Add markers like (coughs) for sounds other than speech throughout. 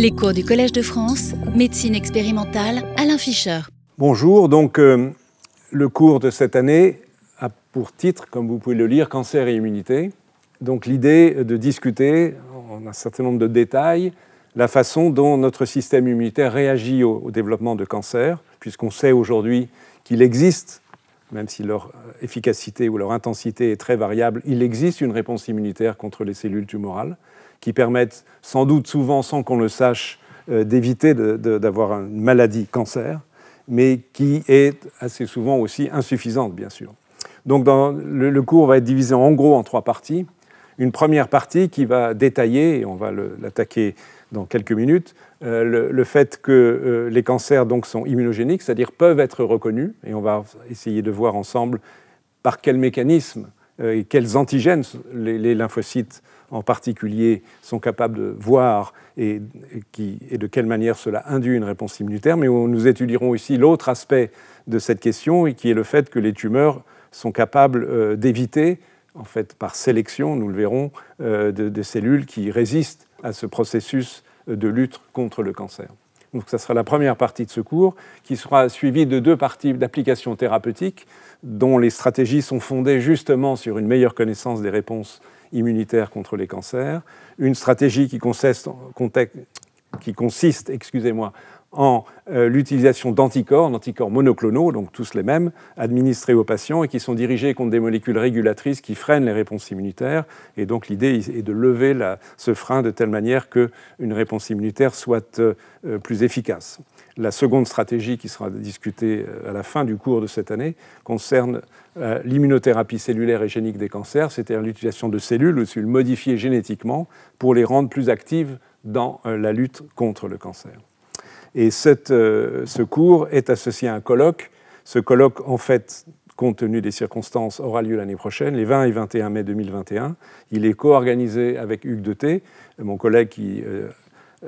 Les cours du Collège de France, médecine expérimentale, Alain Fischer. Bonjour, donc euh, le cours de cette année a pour titre, comme vous pouvez le lire, Cancer et immunité. Donc l'idée de discuter en un certain nombre de détails la façon dont notre système immunitaire réagit au, au développement de cancer, puisqu'on sait aujourd'hui qu'il existe, même si leur efficacité ou leur intensité est très variable, il existe une réponse immunitaire contre les cellules tumorales qui permettent sans doute souvent, sans qu'on le sache, euh, d'éviter d'avoir une maladie cancer, mais qui est assez souvent aussi insuffisante, bien sûr. Donc le, cours va être divisé en gros en trois parties. Une première partie qui va détailler, et on va l'attaquer dans quelques minutes, euh, le, fait que euh, les cancers donc, sont immunogéniques, c'est-à-dire peuvent être reconnus, et on va essayer de voir ensemble par quel mécanisme et quels antigènes les lymphocytes en particulier sont capables de voir et, de quelle manière cela induit une réponse immunitaire, mais nous étudierons aussi l'autre aspect de cette question, et qui est le fait que les tumeurs sont capables euh, d'éviter, en fait par sélection, nous le verrons, euh, de, cellules qui résistent à ce processus de lutte contre le cancer. Donc ça sera la première partie de ce cours, qui sera suivie de deux parties d'applications thérapeutiques, dont les stratégies sont fondées justement sur une meilleure connaissance des réponses immunitaire contre les cancers, une stratégie qui consiste, excusez-moi, en euh, l'utilisation d'anticorps, d'anticorps monoclonaux, donc tous les mêmes, administrés aux patients et qui sont dirigés contre des molécules régulatrices qui freinent les réponses immunitaires. Et donc l'idée est de lever ce frein de telle manière qu'une réponse immunitaire soit euh, plus efficace. La seconde stratégie qui sera discutée euh, à la fin du cours de cette année concerne euh, l'immunothérapie cellulaire et génique des cancers, c'est-à-dire l'utilisation de cellules de cellules modifiées génétiquement pour les rendre plus actives dans euh, la lutte contre le cancer. Et ce cours est associé à un colloque. Ce colloque, en fait, compte tenu des circonstances, aura lieu l'année prochaine, les 20 et 21 mai 2021. Il est co-organisé avec Hugues Deté, mon collègue qui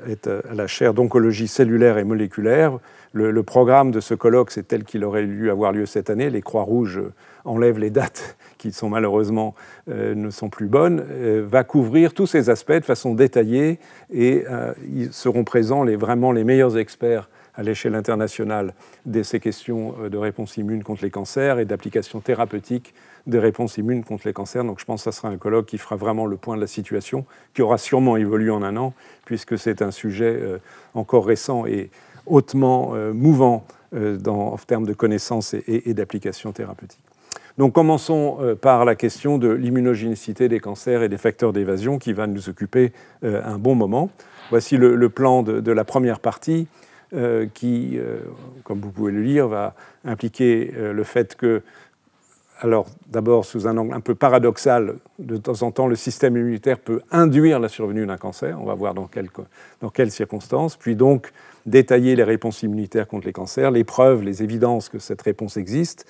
est à la chaire d'oncologie cellulaire et moléculaire. Le, programme de ce colloque, c'est tel qu'il aurait dû avoir lieu cette année. Les Croix-Rouges enlèvent les dates (laughs) qui sont malheureusement euh, ne sont plus bonnes, euh, va couvrir tous ces aspects de façon détaillée et euh, ils seront présents les, vraiment les meilleurs experts à l'échelle internationale de ces questions de réponse immune contre les cancers et d'application thérapeutique des réponses immunes contre les cancers. Donc je pense que ce sera un colloque qui fera vraiment le point de la situation, qui aura sûrement évolué en un an, puisque c'est un sujet euh, encore récent et hautement euh, mouvant euh, en termes de connaissances et, d'applications thérapeutiques. Donc commençons par la question de l'immunogénicité des cancers et des facteurs d'évasion qui va nous occuper un bon moment. Voici le, plan de, la première partie qui, comme vous pouvez le lire, va impliquer le fait que alors d'abord sous un angle un peu paradoxal, de temps en temps, le système immunitaire peut induire la survenue d'un cancer, on va voir dans, quelles circonstances, puis donc détailler les réponses immunitaires contre les cancers, les preuves, les évidences que cette réponse existe,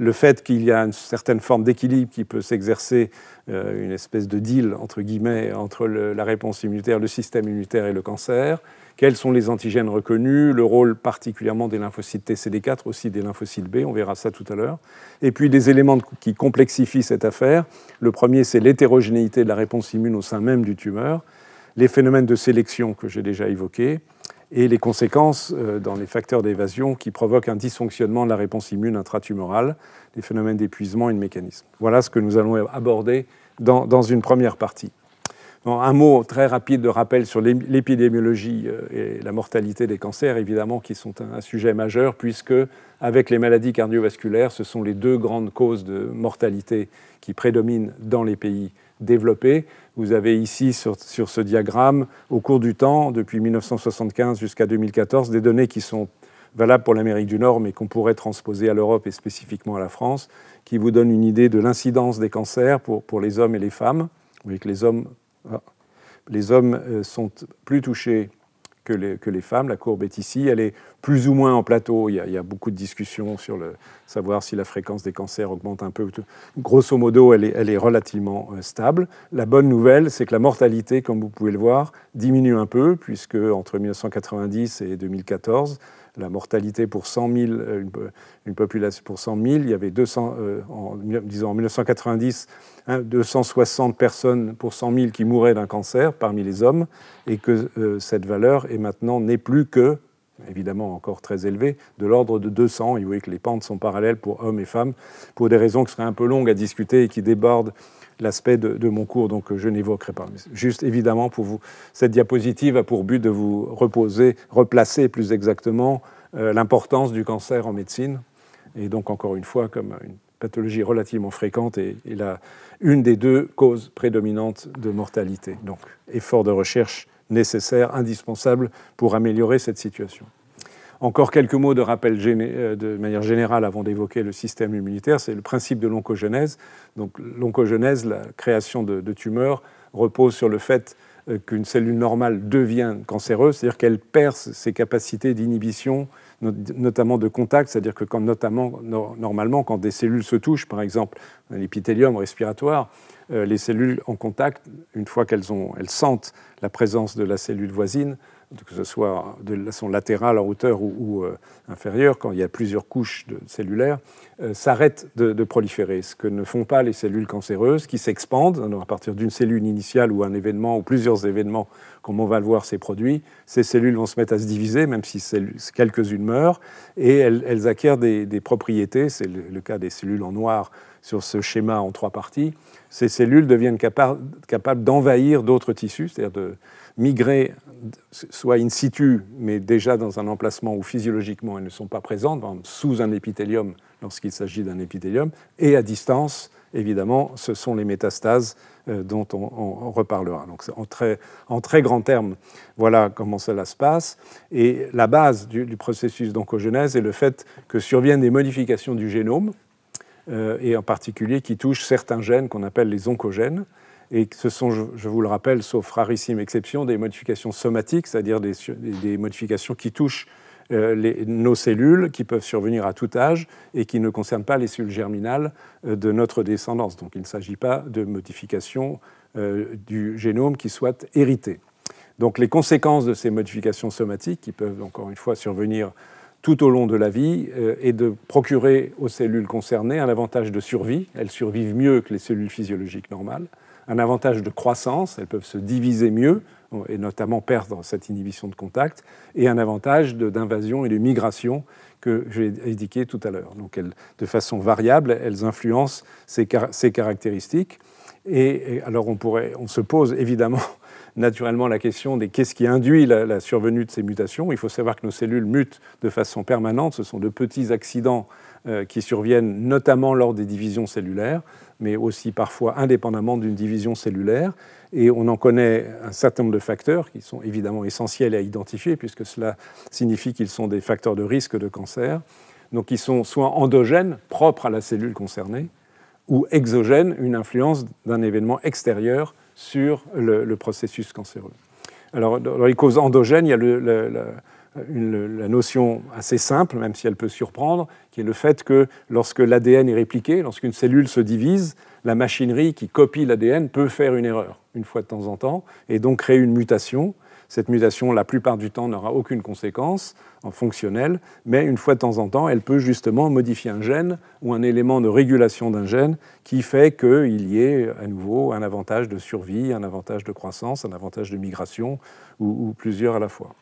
le fait qu'il y a une certaine forme d'équilibre qui peut s'exercer, euh, une espèce de deal entre guillemets entre la réponse immunitaire, le système immunitaire et le cancer, quels sont les antigènes reconnus, le rôle particulièrement des lymphocytes TCD4, aussi des lymphocytes B, on verra ça tout à l'heure. Et puis des éléments qui complexifient cette affaire. Le premier, c'est l'hétérogénéité de la réponse immune au sein même du tumeur, les phénomènes de sélection que j'ai déjà évoqués, et les conséquences euh, dans les facteurs d'évasion qui provoquent un dysfonctionnement de la réponse immune intratumorale, les phénomènes d'épuisement et de mécanisme. Voilà ce que nous allons aborder dans, une première partie un mot très rapide de rappel sur l'épidémiologie euh, et la mortalité des cancers, évidemment, qui sont un sujet majeur, puisque avec les maladies cardiovasculaires, ce sont les deux grandes causes de mortalité qui prédominent dans les pays développés. Vous avez ici sur, sur ce diagramme, au cours du temps, depuis 1975 jusqu'à 2014, des données qui sont valables pour l'Amérique du Nord, mais qu'on pourrait transposer à l'Europe et spécifiquement à la France, qui vous donnent une idée de l'incidence des cancers pour, pour les hommes et les femmes. Vous voyez que les hommes ah. Les hommes euh, sont plus touchés que les, femmes. La courbe est ici. Elle est plus ou moins en plateau. Il y a, beaucoup de discussions sur le savoir si la fréquence des cancers augmente un peu. Grosso modo, elle est, elle est relativement euh, stable. La bonne nouvelle, c'est que la mortalité, comme vous pouvez le voir, diminue un peu, puisque entre 1990 et 2014, la mortalité pour 100 000, euh, une, population pour 100 000, il y avait 200, en, disons, en 1990, 260 personnes pour 100 000 qui mouraient d'un cancer parmi les hommes, et que euh, cette valeur est maintenant n'est plus que, évidemment encore très élevé, de l'ordre de 200. Et vous voyez que les pentes sont parallèles pour hommes et femmes, pour des raisons qui seraient un peu longues à discuter et qui débordent l'aspect de, mon cours, donc je n'évoquerai pas. Juste évidemment, pour vous, cette diapositive a pour but de vous reposer, replacer plus exactement euh, l'importance du cancer en médecine. Et donc, encore une fois, comme une pathologie relativement fréquente et, et la, une des deux causes prédominantes de mortalité. Donc, effort de recherche nécessaire, indispensable pour améliorer cette situation. Encore quelques mots de rappel euh, de manière générale avant d'évoquer le système immunitaire. C'est le principe de l'oncogenèse. Donc, l'oncogenèse, la création de, tumeurs, repose sur le fait euh, qu'une cellule normale devient cancéreuse, c'est-à-dire qu'elle perd ses capacités d'inhibition, notamment de contact, c'est-à-dire que quand, notamment, normalement, quand des cellules se touchent, par exemple l'épithélium respiratoire, euh, les cellules en contact, une fois qu'elles elles sentent la présence de la cellule voisine, que ce soit de façon latérale en hauteur ou, euh, inférieure, quand il y a plusieurs couches de cellulaires, euh, s'arrêtent de, proliférer, ce que ne font pas les cellules cancéreuses qui s'expandent à partir d'une cellule initiale ou un événement ou plusieurs événements, comme on va le voir, ces produits. Ces cellules vont se mettre à se diviser, même si quelques-unes meurent, et elles, acquièrent des, propriétés. C'est le, cas des cellules en noir sur ce schéma en trois parties. Ces cellules deviennent capables d'envahir d'autres tissus, c'est-à-dire de migrer soit in situ, mais déjà dans un emplacement où physiologiquement elles ne sont pas présentes, sous un épithélium lorsqu'il s'agit d'un épithélium, et à distance, évidemment, ce sont les métastases euh, dont on, reparlera. Donc en très, grands termes, voilà comment cela se passe. Et la base du, processus d'oncogenèse est le fait que surviennent des modifications du génome, euh, et en particulier qui touchent certains gènes qu'on appelle les oncogènes, et ce sont, je vous le rappelle, sauf rarissime exception, des modifications somatiques, c'est-à-dire des, modifications qui touchent euh, nos cellules, qui peuvent survenir à tout âge et qui ne concernent pas les cellules germinales euh, de notre descendance. Donc il ne s'agit pas de modifications euh, du génome qui soient héritées. Donc les conséquences de ces modifications somatiques, qui peuvent encore une fois survenir tout au long de la vie, est de procurer aux cellules concernées un avantage de survie. Elles survivent mieux que les cellules physiologiques normales un avantage de croissance, elles peuvent se diviser mieux et notamment perdre cette inhibition de contact, et un avantage d'invasion et de migration que j'ai indiqué tout à l'heure. Donc de façon variable, elles influencent ces, caractéristiques. Et, alors on, pourrait, on se pose évidemment (laughs) naturellement la question de qu'est-ce qui induit la, la, survenue de ces mutations. Il faut savoir que nos cellules mutent de façon permanente. Ce sont de petits accidents euh, qui surviennent notamment lors des divisions cellulaires mais aussi parfois indépendamment d'une division cellulaire. Et on en connaît un certain nombre de facteurs qui sont évidemment essentiels à identifier, puisque cela signifie qu'ils sont des facteurs de risque de cancer. Donc ils sont soit endogènes, propres à la cellule concernée, ou exogènes, une influence d'un événement extérieur sur le, processus cancéreux. Alors, dans les causes endogènes, il y a le, la notion assez simple, même si elle peut surprendre, qui est le fait que lorsque l'ADN est répliqué, lorsqu'une cellule se divise, la machinerie qui copie l'ADN peut faire une erreur une fois de temps en temps et donc créer une mutation. Cette mutation, la plupart du temps, n'aura aucune conséquence en fonctionnel, mais une fois de temps en temps, elle peut justement modifier un gène ou un élément de régulation d'un gène qui fait qu'il y ait à nouveau un avantage de survie, un avantage de croissance, un avantage de migration ou plusieurs à la fois.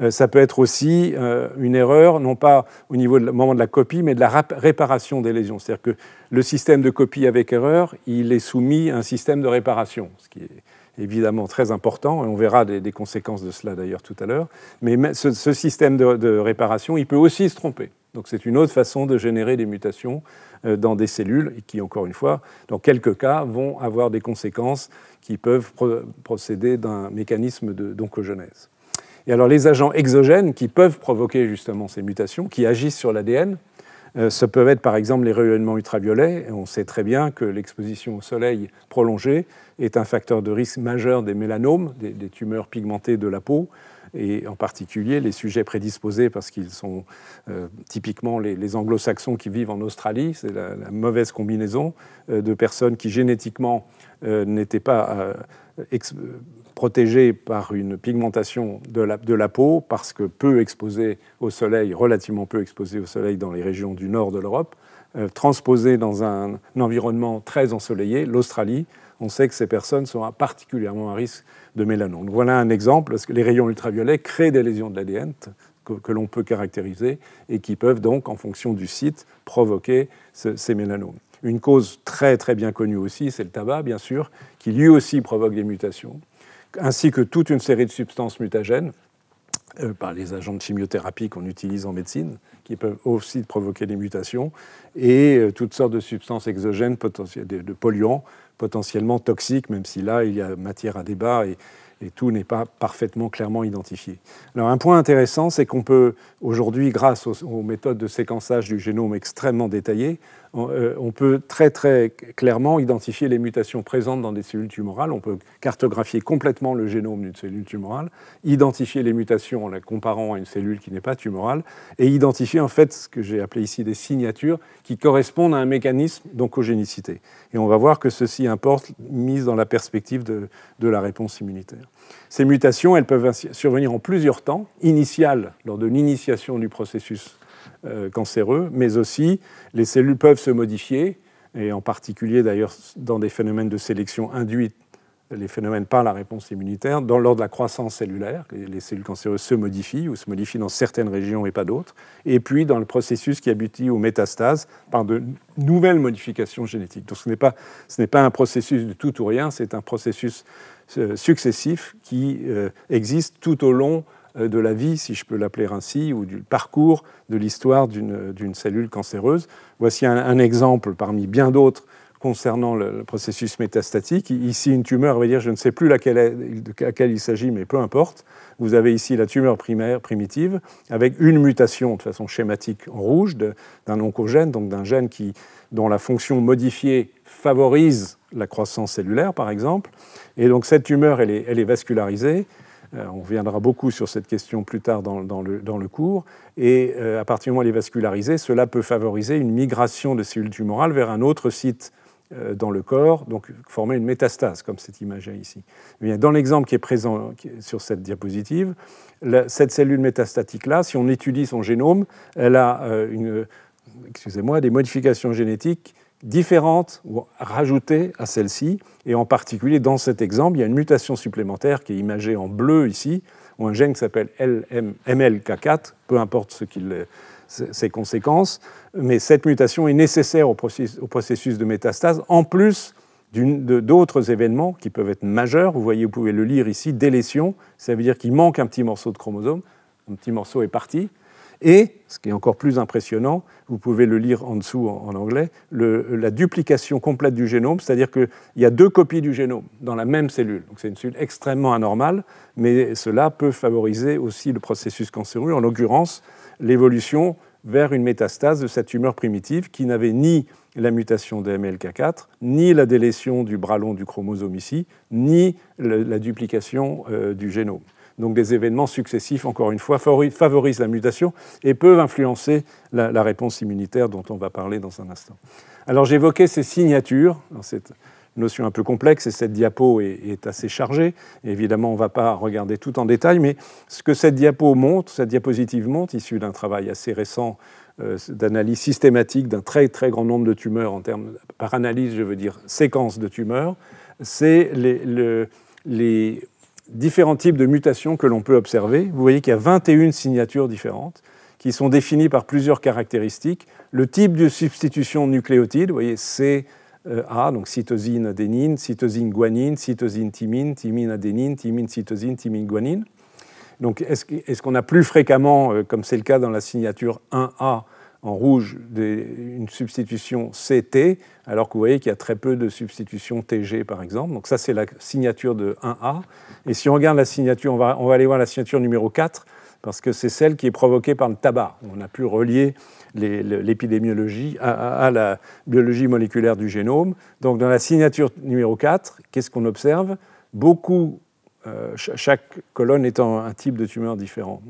Euh, ça peut être aussi euh, une erreur, non pas au niveau du moment de la copie, mais de la réparation des lésions. C'est-à-dire que le système de copie avec erreur, il est soumis à un système de réparation, ce qui est évidemment très important, et on verra des, conséquences de cela d'ailleurs tout à l'heure. Mais ce, système de, réparation, il peut aussi se tromper. Donc c'est une autre façon de générer des mutations euh, dans des cellules qui, encore une fois, dans quelques cas, vont avoir des conséquences qui peuvent procéder d'un mécanisme d'oncogenèse. Et alors les agents exogènes qui peuvent provoquer justement ces mutations, qui agissent sur l'ADN, euh, ça peuvent être par exemple les rayonnements ultraviolets. on sait très bien que l'exposition au soleil prolongée est un facteur de risque majeur des mélanomes, des, tumeurs pigmentées de la peau, et en particulier les sujets prédisposés parce qu'ils sont euh, typiquement les, anglo-saxons qui vivent en Australie. C'est la, mauvaise combinaison euh, de personnes qui génétiquement n'étaient pas protégés par une pigmentation de la, peau parce que peu exposés au soleil, relativement peu exposés au soleil dans les régions du nord de l'Europe, euh, transposés dans un, environnement très ensoleillé, l'Australie, on sait que ces personnes sont particulièrement à risque de mélanome. voilà un exemple, parce que les rayons ultraviolets créent des lésions de l'ADN que, l'on peut caractériser et qui peuvent donc, en fonction du site, provoquer ces mélanomes. Une cause très très bien connue aussi, c'est le tabac, bien sûr, qui lui aussi provoque des mutations, ainsi que toute une série de substances mutagènes euh, par les agents de chimiothérapie qu'on utilise en médecine, qui peuvent aussi provoquer des mutations, et euh, toutes sortes de substances exogènes, de polluants potentiellement toxiques, même si là, il y a matière à débat et, et tout n'est pas parfaitement clairement identifié. Alors un point intéressant, c'est qu'on peut aujourd'hui, grâce aux, méthodes de séquençage du génome extrêmement détaillées, euh, on, peut très très clairement identifier les mutations présentes dans des cellules tumorales. On peut cartographier complètement le génome d'une cellule tumorale, identifier les mutations en la comparant à une cellule qui n'est pas tumorale, et identifier en fait ce que j'ai appelé ici des signatures qui correspondent à un mécanisme d'oncogénicité. Et on va voir que ceci importe mise dans la perspective de, de la réponse immunitaire. Ces mutations, elles peuvent survenir en plusieurs temps, initiales lors de l'initiation du processus cancéreux, mais aussi les cellules peuvent se modifier, et en particulier d'ailleurs dans des phénomènes de sélection induite, les phénomènes par la réponse immunitaire, dans, lors de la croissance cellulaire, les, cellules cancéreuses se modifient ou se modifient dans certaines régions et pas d'autres, et puis dans le processus qui aboutit aux métastases par de nouvelles modifications génétiques. Donc ce n'est pas, ce pas un processus de tout ou rien, c'est un processus euh, successif qui euh, existe tout au long euh, de la vie, si je peux l'appeler ainsi, ou du parcours de l'histoire d'une cellule cancéreuse. Voici un, exemple parmi bien d'autres concernant le, processus métastatique. Ici, une tumeur, je ne sais plus laquelle, de laquelle il s'agit, mais peu importe. Vous avez ici la tumeur primaire primitive avec une mutation de façon schématique en rouge d'un oncogène, donc d'un gène qui, dont la fonction modifiée favorise la croissance cellulaire, par exemple. Et donc cette tumeur, est, elle est vascularisée. Euh, on reviendra beaucoup sur cette question plus tard dans, le, cours. Et euh, à partir du moment où elle est vascularisée, cela peut favoriser une migration de cellules tumorales vers un autre site euh, dans le corps, donc former une métastase, comme c'est imagé ici. Eh dans l'exemple qui est présent sur cette diapositive, cette cellule métastatique-là, si on étudie son génome, elle a une, excusez-moi, des modifications génétiques différentes ou rajoutées à celle-ci. Et en particulier, dans cet exemple, il y a une mutation supplémentaire qui est imagée en bleu ici, ou un gène qui s'appelle MLK4, peu importe ce qu'il ses conséquences, mais cette mutation est nécessaire au processus, de métastase, en plus d'autres événements qui peuvent être majeurs. Vous voyez, vous pouvez le lire ici, délétion, ça veut dire qu'il manque un petit morceau de chromosome, un petit morceau est parti, et, ce qui est encore plus impressionnant, vous pouvez le lire en dessous en, anglais, la duplication complète du génome, c'est-à-dire qu'il y a deux copies du génome dans la même cellule. Donc c'est une cellule extrêmement anormale, mais cela peut favoriser aussi le processus cancéreux, en l'occurrence l'évolution vers une métastase de cette tumeur primitive qui n'avait ni la mutation de MLK4, ni la délétion du bras long du chromosome ici, ni la duplication euh, du génome. Donc des événements successifs, encore une fois, favorisent la mutation et peuvent influencer la, réponse immunitaire dont on va parler dans un instant. Alors j'évoquais ces signatures, cette notion un peu complexe et cette diapo est, assez chargée. évidemment, on ne va pas regarder tout en détail, mais ce que cette diapo montre, cette diapositive montre, issue d'un travail assez récent euh, d'analyse systématique d'un très très grand nombre de tumeurs en termes, par analyse, je veux dire séquence de tumeurs, c'est les, les différents types de mutations que l'on peut observer. Vous voyez qu'il y a 21 signatures différentes qui sont définies par plusieurs caractéristiques. Le type de substitution nucléotide, vous voyez CA, donc cytosine adénine, cytosine guanine, cytosine thymine, thymine adénine, thymine cytosine, thymine guanine. Donc est-ce qu'on a plus fréquemment, euh, comme c'est le cas dans la signature 1A, en rouge une substitution CT, alors que vous voyez qu'il y a très peu de substitutions TG par exemple. Donc ça c'est la signature de 1A. Et si on regarde la signature, on va, aller voir la signature numéro 4, parce que c'est celle qui est provoquée par le tabac. On a pu relier l'épidémiologie à, la biologie moléculaire du génome. Donc dans la signature numéro 4, qu'est-ce qu'on observe? Beaucoup, euh, chaque colonne étant un type de tumeur différent.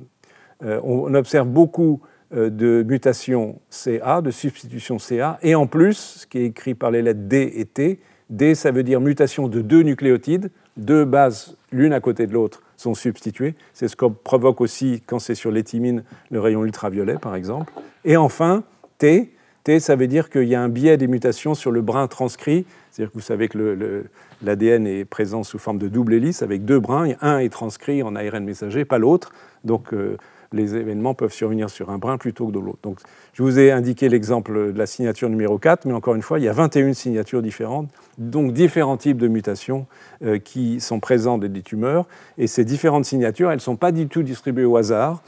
Euh, on observe beaucoup de mutation CA, de substitution CA, et en plus, ce qui est écrit par les lettres D et T, D ça veut dire mutation de deux nucléotides, deux bases l'une à côté de l'autre sont substituées. C'est ce qu'on provoque aussi quand c'est sur l'éthymine, le rayon ultraviolet par exemple. Et enfin, T, T, ça veut dire qu'il y a un biais des mutations sur le brin transcrit. C'est-à-dire que vous savez que l'ADN est présent sous forme de double hélice avec deux brins. Un est transcrit en ARN messager, pas l'autre. Donc euh, les événements peuvent survenir sur un brin plutôt que de l'autre. Donc je vous ai indiqué l'exemple de la signature numéro 4, mais encore une fois, il y a 21 signatures différentes, donc différents types de mutations euh, qui sont présentes dans des tumeurs. Et ces différentes signatures, elles ne sont pas du tout distribuées au hasard.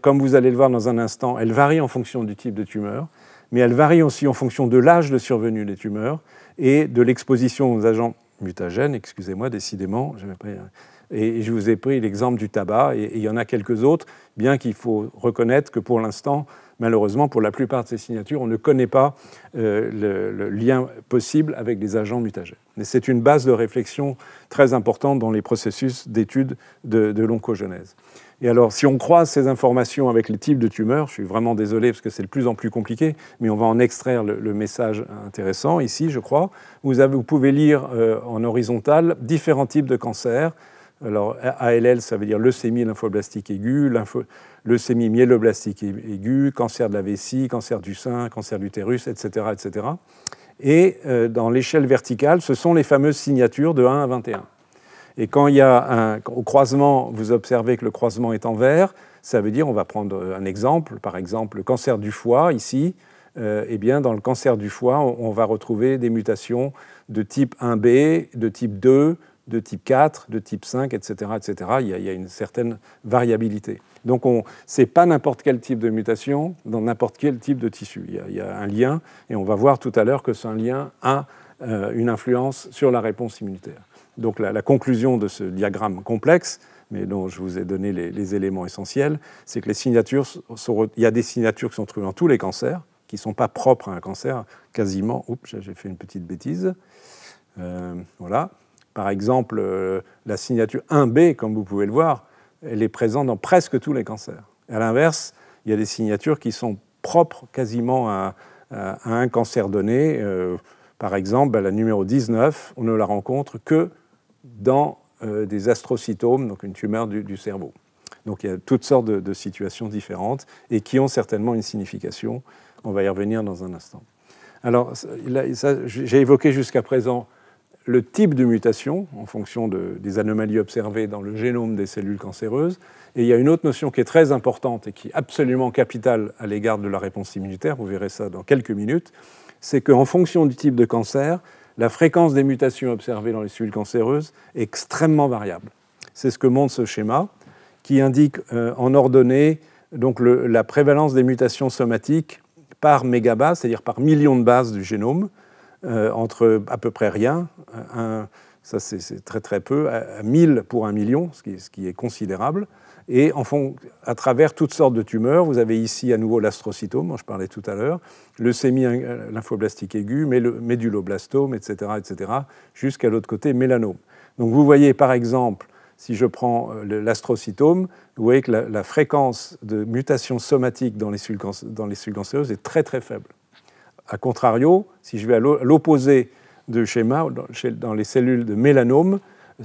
comme vous allez le voir dans un instant, elles varient en fonction du type de tumeur mais elle varie aussi en fonction de l'âge de survenue des tumeurs et de l'exposition aux agents mutagènes, excusez-moi, décidément, et je vous ai pris l'exemple du tabac, et, il y en a quelques autres, bien qu'il faut reconnaître que pour l'instant, malheureusement, pour la plupart de ces signatures, on ne connaît pas euh, le, lien possible avec des agents mutagènes. Mais c'est une base de réflexion très importante dans les processus d'étude de, de l'oncogenèse. Et alors, si on croise ces informations avec les types de tumeurs, je suis vraiment désolé parce que c'est de plus en plus compliqué, mais on va en extraire le, message intéressant ici, je crois. Vous, pouvez lire euh, en horizontal différents types de cancers. Alors, ALL, ça veut dire leucémie lymphoblastique aiguë, leucémie myéloblastique aiguë, cancer de la vessie, cancer du sein, cancer de l'utérus, etc., etc. Et euh, dans l'échelle verticale, ce sont les fameuses signatures de 1 à 21. Et quand il y a un, au croisement, vous observez que le croisement est en vert, ça veut dire, on va prendre un exemple, par exemple le cancer du foie ici, euh, eh bien dans le cancer du foie, on, va retrouver des mutations de type 1B, de type 2, de type 4, de type 5, etc. etc. Il, y a, une certaine variabilité. Donc ce n'est pas n'importe quel type de mutation dans n'importe quel type de tissu. Il y, a, un lien, et on va voir tout à l'heure que ce lien a euh, une influence sur la réponse immunitaire. Donc la, conclusion de ce diagramme complexe, mais dont je vous ai donné les, éléments essentiels, c'est que les signatures, il y a des signatures qui sont trouvées dans tous les cancers, qui ne sont pas propres à un cancer, quasiment. Oups, j'ai fait une petite bêtise. Euh, voilà. Par exemple, euh, la signature 1B, comme vous pouvez le voir, elle est présente dans presque tous les cancers. À l'inverse, il y a des signatures qui sont propres quasiment à, un cancer donné. Euh, par exemple, ben, la numéro 19, on ne la rencontre que dans euh, des astrocytomes, donc une tumeur du, cerveau. Donc il y a toutes sortes de, situations différentes et qui ont certainement une signification. On va y revenir dans un instant. Alors, j'ai évoqué jusqu'à présent le type de mutation en fonction des anomalies observées dans le génome des cellules cancéreuses. Et il y a une autre notion qui est très importante et qui est absolument capitale à l'égard de la réponse immunitaire, vous verrez ça dans quelques minutes, c'est qu'en fonction du type de cancer, la fréquence des mutations observées dans les cellules cancéreuses est extrêmement variable. C'est ce que montre ce schéma, qui indique euh, en ordonnée donc la prévalence des mutations somatiques par mégabase, c'est-à-dire par million de bases du génome, euh, entre à peu près rien, ça c'est très très peu, à 1000 pour un million, ce qui est considérable, et en fond, à travers toutes sortes de tumeurs, vous avez ici à nouveau l'astrocytome, dont je parlais tout à l'heure, leucémie lymphoblastique aiguë, méduloblastome, etc., etc., jusqu'à l'autre côté, mélanome. Donc vous voyez par exemple, si je prends euh, l'astrocytome, vous voyez que la, fréquence de mutation somatique dans les, cellules, dans les cellules cancéreuses est très très faible. A contrario, si je vais à l'opposé du schéma, dans les cellules de mélanome,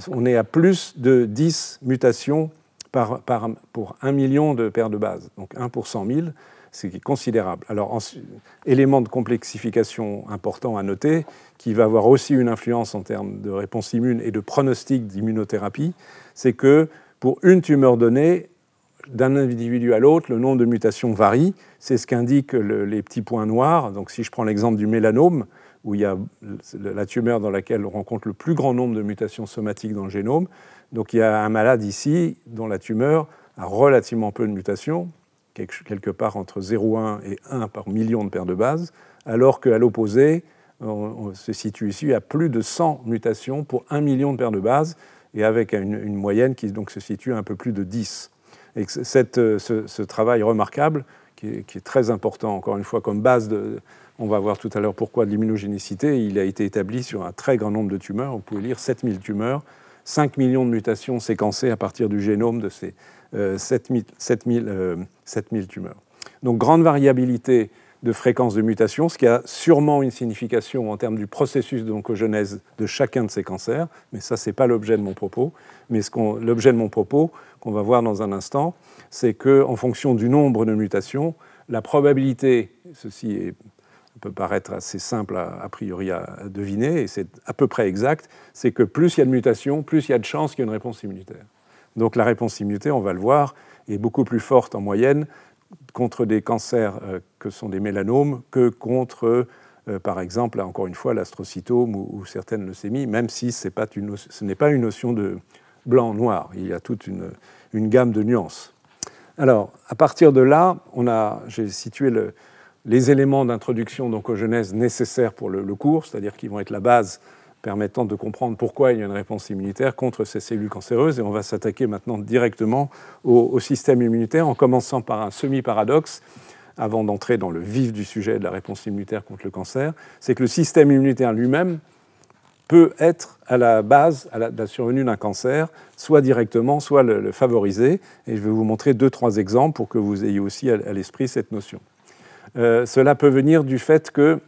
on est à plus de 10 mutations pour un million de paires de bases, donc 1 pour 100 000, ce qui est considérable. Alors, élément de complexification important à noter, qui va avoir aussi une influence en termes de réponse immune et de pronostic d'immunothérapie, c'est que pour une tumeur donnée, d'un individu à l'autre, le nombre de mutations varie. C'est ce qu'indiquent les petits points noirs. Donc, si je prends l'exemple du mélanome, où il y a la tumeur dans laquelle on rencontre le plus grand nombre de mutations somatiques dans le génome, donc il y a un malade ici dont la tumeur a relativement peu de mutations, quelque part entre 0,1 et 1 par million de paires de bases, alors qu'à l'opposé, on, se situe ici à plus de 100 mutations pour 1 million de paires de bases, et avec une, moyenne qui donc se situe à un peu plus de 10. Et ce, travail remarquable, qui est, très important, encore une fois, comme base de, on va voir tout à l'heure pourquoi de l'immunogénicité, il a été établi sur un très grand nombre de tumeurs, vous pouvez lire 7000 tumeurs, 5 millions de mutations séquencées à partir du génome de ces 7000, euh, euh, tumeurs. Donc grande variabilité de fréquence de mutation, ce qui a sûrement une signification en termes du processus d'oncogenèse de chacun de ces cancers, mais ça, ce n'est pas l'objet de mon propos. Mais l'objet de mon propos, qu'on va voir dans un instant, c'est qu'en fonction du nombre de mutations, la probabilité ceci peut paraître assez simple a, priori à, deviner, et c'est à peu près exact, c'est que plus il y a de mutations, plus il y a de chances qu'il y ait une réponse immunitaire. Donc la réponse immunitaire, on va le voir, est beaucoup plus forte en moyenne contre des cancers euh, que sont des mélanomes que contre, euh, par exemple, encore une fois, l'astrocytome ou, certaines leucémies, même si ce n'est pas une notion de blanc-noir. Il y a toute une, gamme de nuances. Alors, à partir de là, j'ai situé les éléments d'introduction d'oncogenèse nécessaires pour le, le cours, c'est-à-dire qui vont être la base permettant de comprendre pourquoi il y a une réponse immunitaire contre ces cellules cancéreuses. Et on va s'attaquer maintenant directement au, système immunitaire en commençant par un semi-paradoxe avant d'entrer dans le vif du sujet de la réponse immunitaire contre le cancer, c'est que le système immunitaire lui-même peut être à la base de la survenue d'un cancer, soit directement, soit le, favoriser. Et je vais vous montrer deux, trois exemples pour que vous ayez aussi à, l'esprit cette notion. Euh, cela peut venir du fait que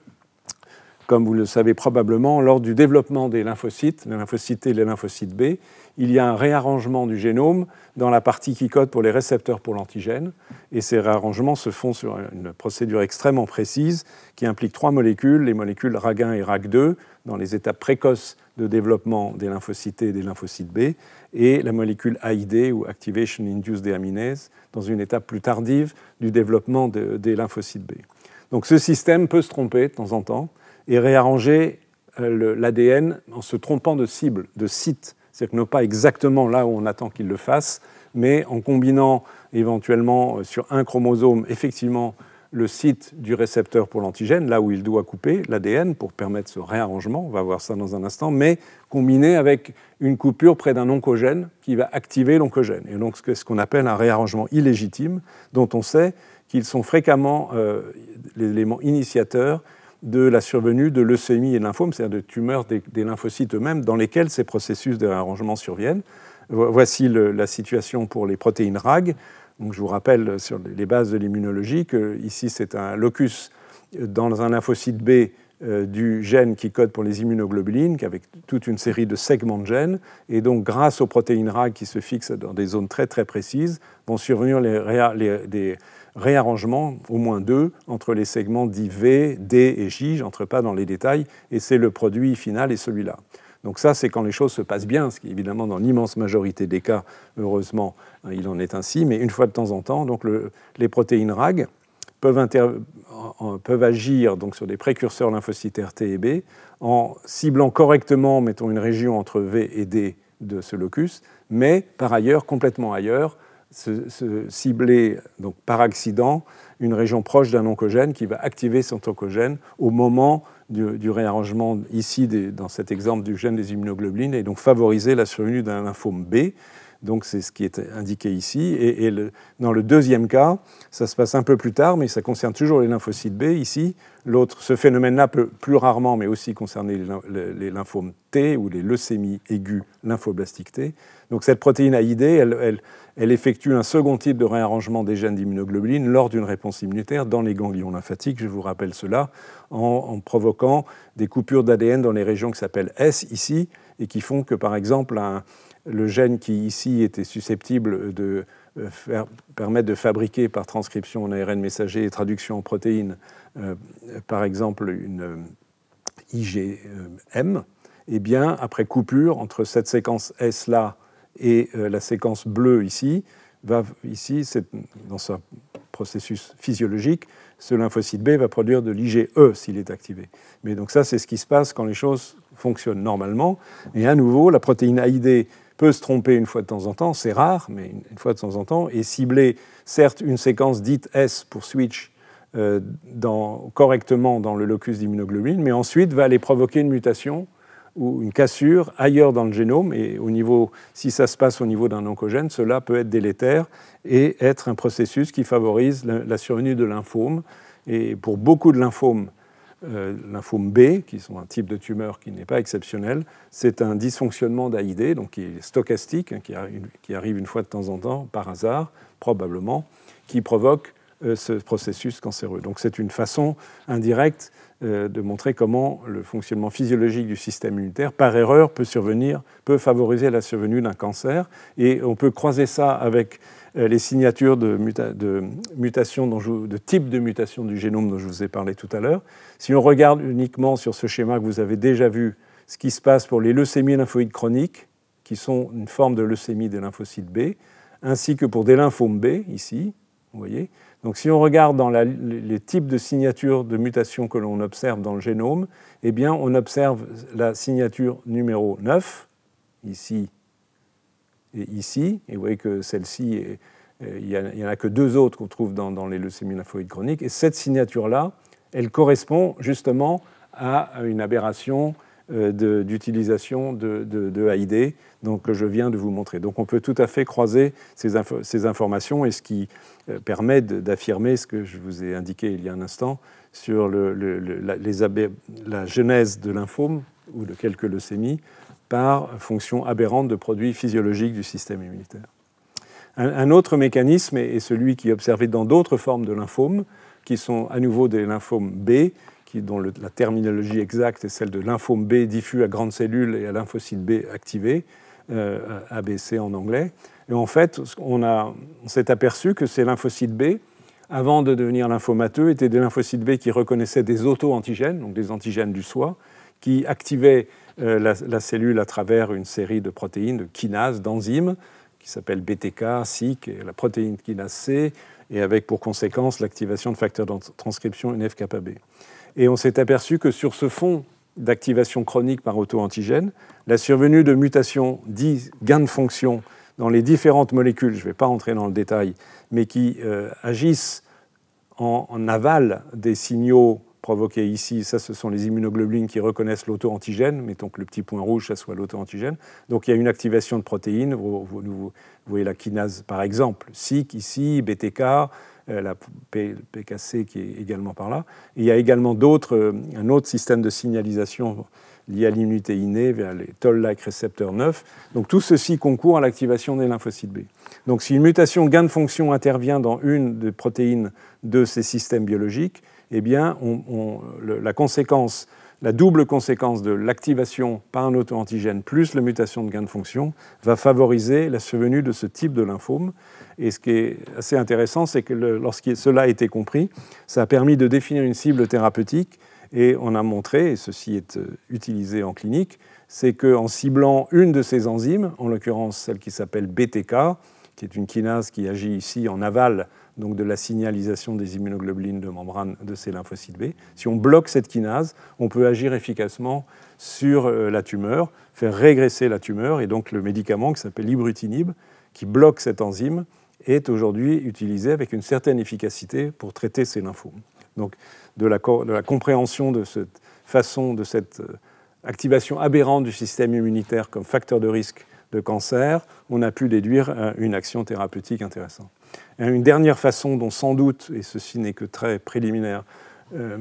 comme vous le savez probablement, lors du développement des lymphocytes, les lymphocytes et les lymphocytes B, il y a un réarrangement du génome dans la partie qui code pour les récepteurs pour l'antigène. Et ces réarrangements se font sur une procédure extrêmement précise qui implique trois molécules, les molécules RAG1 et RAG2, dans les étapes précoces de développement des lymphocytes et des lymphocytes B, et la molécule AID ou Activation Induced Deaminase, dans une étape plus tardive du développement des lymphocytes B. Donc ce système peut se tromper de temps en temps et réarranger euh, l'ADN en se trompant de cible, de site. C'est-à-dire non pas exactement là où on attend qu'il le fasse, mais en combinant éventuellement euh, sur un chromosome effectivement le site du récepteur pour l'antigène, là où il doit couper l'ADN pour permettre ce réarrangement, on va voir ça dans un instant, mais combiné avec une coupure près d'un oncogène qui va activer l'oncogène. Et donc ce qu'on appelle un réarrangement illégitime, dont on sait qu'ils sont fréquemment euh, l'élément initiateur de la survenue de leucémie et de lymphome, c'est-à-dire de tumeurs des, lymphocytes eux-mêmes dans lesquels ces processus de réarrangement surviennent. Voici la situation pour les protéines RAG. Donc, je vous rappelle sur les bases de l'immunologie que ici c'est un locus dans un lymphocyte B euh, du gène qui code pour les immunoglobulines, avec toute une série de segments de gènes. Et donc, grâce aux protéines RAG qui se fixent dans des zones très très précises, vont survenir les, des réarrangement, au moins deux, entre les segments dits V, D et J. N'entre pas dans les détails, et c'est le produit final et celui-là. Donc ça, c'est quand les choses se passent bien, ce qui évidemment dans l'immense majorité des cas, heureusement, il en est ainsi, mais une fois de temps en temps, donc les protéines RAG peuvent, agir donc sur des précurseurs lymphocytaires T et B en ciblant correctement, mettons, une région entre V et D de ce locus, mais par ailleurs, complètement ailleurs, se, cibler donc, par accident une région proche d'un oncogène qui va activer cet oncogène au moment du, réarrangement ici dans cet exemple du gène des immunoglobulines et donc favoriser la survenue d'un lymphome B. Donc c'est ce qui est indiqué ici. Et, dans le deuxième cas, ça se passe un peu plus tard, mais ça concerne toujours les lymphocytes B ici. L'autre, ce phénomène-là peut plus rarement, mais aussi concerner les, lymphomes T ou les leucémies aiguës lymphoblastiques T. Donc cette protéine AID, elle, elle effectue un second type de réarrangement des gènes d'immunoglobulines lors d'une réponse immunitaire dans les ganglions lymphatiques, je vous rappelle cela, en, provoquant des coupures d'ADN dans les régions qui s'appellent S ici, et qui font que par exemple le gène qui ici était susceptible de euh, permettre de fabriquer par transcription en ARN messager et traduction en protéines, euh, par exemple une euh, IgM, eh bien, après coupure entre cette séquence S-là et euh, la séquence bleue ici, va, ici dans ce processus physiologique, ce lymphocyte B va produire de l'IgE s'il est activé. Mais donc ça, c'est ce qui se passe quand les choses fonctionnent normalement. Et à nouveau, la protéine AID peut se tromper une fois de temps en temps, c'est rare, mais une fois de temps en temps, et cibler certes une séquence dite S pour switch euh, correctement dans le locus d'immunoglobuline, mais ensuite va aller provoquer une mutation ou une cassure ailleurs dans le génome, et au niveau, si ça se passe au niveau d'un oncogène, cela peut être délétère et être un processus qui favorise la, survenue de lymphomes. Et pour beaucoup de lymphomes, euh, B, qui sont un type de tumeur qui n'est pas exceptionnel, c'est un dysfonctionnement d'AID, donc qui est stochastique, hein, qui, arrive, qui, arrive, une fois de temps en temps, par hasard, probablement, qui provoque ce processus cancéreux. Donc c'est une façon indirecte de montrer comment le fonctionnement physiologique du système immunitaire, par erreur, peut survenir, peut favoriser la survenue d'un cancer. Et on peut croiser ça avec les signatures de, mutation de type de mutation du génome dont je vous ai parlé tout à l'heure. Si on regarde uniquement sur ce schéma que vous avez déjà vu, ce qui se passe pour les leucémies lymphoïdes chroniques, qui sont une forme de leucémie des lymphocytes B, ainsi que pour des lymphomes B, ici, vous voyez. Donc si on regarde dans les types de signatures de mutation que l'on observe dans le génome, eh bien on observe la signature numéro 9, ici ici, et vous voyez que celle-ci, il n'y en a que deux autres qu'on trouve dans, les leucémies lymphoïdes chroniques, et cette signature-là, elle correspond justement à une aberration euh, d'utilisation de, de, AID, donc, que je viens de vous montrer. Donc on peut tout à fait croiser ces, informations et ce qui euh, permet d'affirmer ce que je vous ai indiqué il y a un instant sur la, la genèse de lymphome ou de quelques leucémies par fonction aberrante de produits physiologiques du système immunitaire. Un, autre mécanisme est celui qui est observé dans d'autres formes de lymphomes, qui sont à nouveau des lymphomes B, qui, dont la terminologie exacte est celle de lymphome B diffus à grandes cellules et à lymphocytes B activés, euh, ABC en anglais. Et en fait, on, on s'est aperçu que ces lymphocytes B, avant de devenir lymphomateux, étaient des lymphocytes B qui reconnaissaient des auto-antigènes, donc des antigènes du soi, qui activaient la, la, cellule à travers une série de protéines, de kinases, d'enzymes, qui s'appellent BTK, SIC, la protéine kinase C, et avec pour conséquence l'activation de facteurs de transcription NF-κB. Et on s'est aperçu que sur ce fond d'activation chronique par auto-antigène, la survenue de mutations dites gain de fonction dans les différentes molécules, je ne vais pas entrer dans le détail, mais qui euh, agissent en, en, aval des signaux provoqués ici, ça ce sont les immunoglobulines qui reconnaissent l'auto-antigène, mettons que le petit point rouge, ça soit l'auto-antigène. Donc il y a une activation de protéines, vous voyez la kinase par exemple, SIC ici, BTK, euh, la PKC qui est également par là. il y a également d'autres, euh, un autre système de signalisation lié à l'immunité innée vers les Toll-like récepteurs 9. Donc tout ceci concourt à l'activation des lymphocytes B. Donc si une mutation gain de fonction intervient dans une des protéines de ces systèmes biologiques, eh bien, la conséquence, la double conséquence de l'activation par un auto-antigène plus la mutation de gain de fonction va favoriser la survenue de ce type de lymphome. Et ce qui est assez intéressant, c'est que lorsque cela a été compris, ça a permis de définir une cible thérapeutique. Et on a montré, et ceci est euh, utilisé en clinique, c'est qu'en ciblant une de ces enzymes, en l'occurrence celle qui s'appelle BTK, qui est une kinase qui agit ici en aval donc de la signalisation des immunoglobulines de membrane de ces lymphocytes B. Si on bloque cette kinase, on peut agir efficacement sur euh, la tumeur, faire régresser la tumeur, et donc le médicament qui s'appelle l'ibrutinib, qui bloque cette enzyme, est aujourd'hui utilisé avec une certaine efficacité pour traiter ces lymphomes. Donc de la, de la compréhension de cette façon, de cette euh, activation aberrante du système immunitaire comme facteur de risque de cancer, on a pu déduire euh, une action thérapeutique intéressante. Une dernière façon dont sans doute, et ceci n'est que très préliminaire, euh,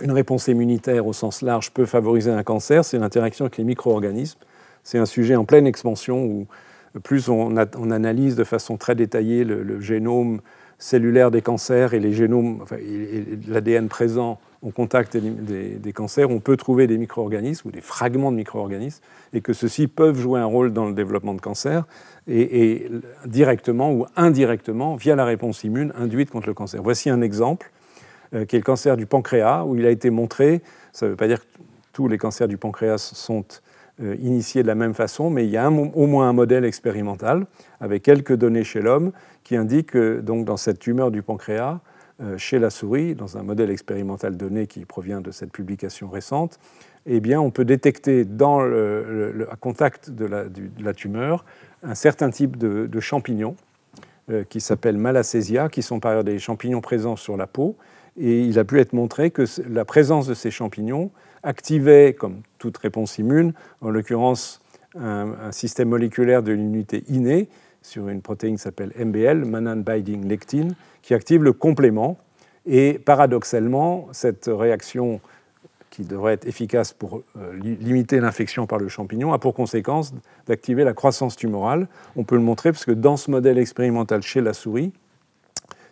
une réponse immunitaire au sens large peut favoriser un cancer, c'est l'interaction avec les micro-organismes. C'est un sujet en pleine expansion où plus on, analyse de façon très détaillée le, génome cellulaire des cancers et les génomes, l'ADN présent en contact des, cancers, on peut trouver des micro-organismes ou des fragments de micro-organismes et que ceux-ci peuvent jouer un rôle dans le développement de cancer et, directement ou indirectement via la réponse immune induite contre le cancer. Voici un exemple euh, qui est le cancer du pancréas où il a été montré, ça ne veut pas dire que tous les cancers du pancréas sont euh, initiés de la même façon, mais il y a au moins un modèle expérimental avec quelques données chez l'homme qui indiquent que donc, dans cette tumeur du pancréas, euh, chez la souris, dans un modèle expérimental donné qui provient de cette publication récente, eh on peut détecter le, contact de la, tumeur un certain type de, champignons euh, qui s'appellent Malassezia, qui sont par ailleurs des champignons présents sur la peau. Et il a pu être montré que la présence de ces champignons activait, comme toute réponse immune, en l'occurrence un, système moléculaire de l'unité innée sur une protéine qui s'appelle MBL, Mannan Binding Lectin, qui active le complément. Et paradoxalement, cette réaction qui devrait être efficace pour euh, limiter l'infection par le champignon, a pour conséquence d'activer la croissance tumorale. On peut le montrer parce que dans ce modèle expérimental chez la souris,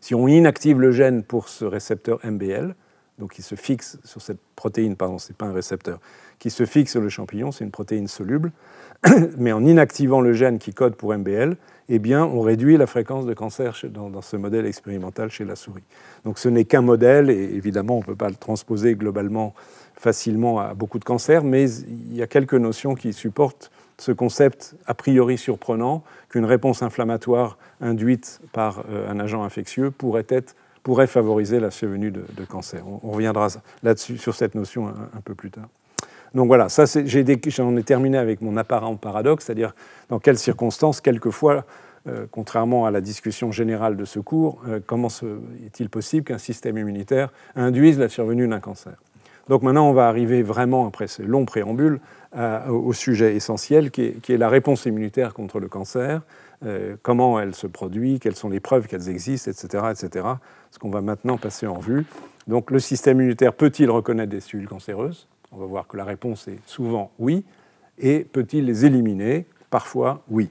Si on inactive le gène pour ce récepteur MBL, donc qui se fixe sur cette protéine, pardon, ce n'est pas un récepteur, qui se fixe sur le champignon, c'est une protéine soluble, (coughs) mais en inactivant le gène qui code pour MBL, eh bien, on réduit la fréquence de cancer dans, ce modèle expérimental chez la souris. Donc ce n'est qu'un modèle, et évidemment, on ne peut pas le transposer globalement facilement à beaucoup de cancers, mais il y a quelques notions qui supportent ce concept a priori surprenant qu'une réponse inflammatoire induite par euh, un agent infectieux pourrait, être, pourrait favoriser la survenue de, cancer. On, reviendra là-dessus sur cette notion un, peu plus tard. Donc voilà, ça j'en ai, terminé avec mon apparent paradoxe, c'est-à-dire dans quelles circonstances, quelquefois, euh, contrairement à la discussion générale de ce cours, euh, comment est-il possible qu'un système immunitaire induise la survenue d'un cancer? Donc maintenant, on va arriver vraiment, après ce long préambule, au sujet essentiel qui est, la réponse immunitaire contre le cancer, euh, comment elle se produit, quelles sont les preuves qu'elles existent, etc., etc. Ce qu'on va maintenant passer en vue. Donc le système immunitaire peut-il reconnaître des cellules cancéreuses? On va voir que la réponse est souvent oui. Et peut-il les éliminer? Parfois oui.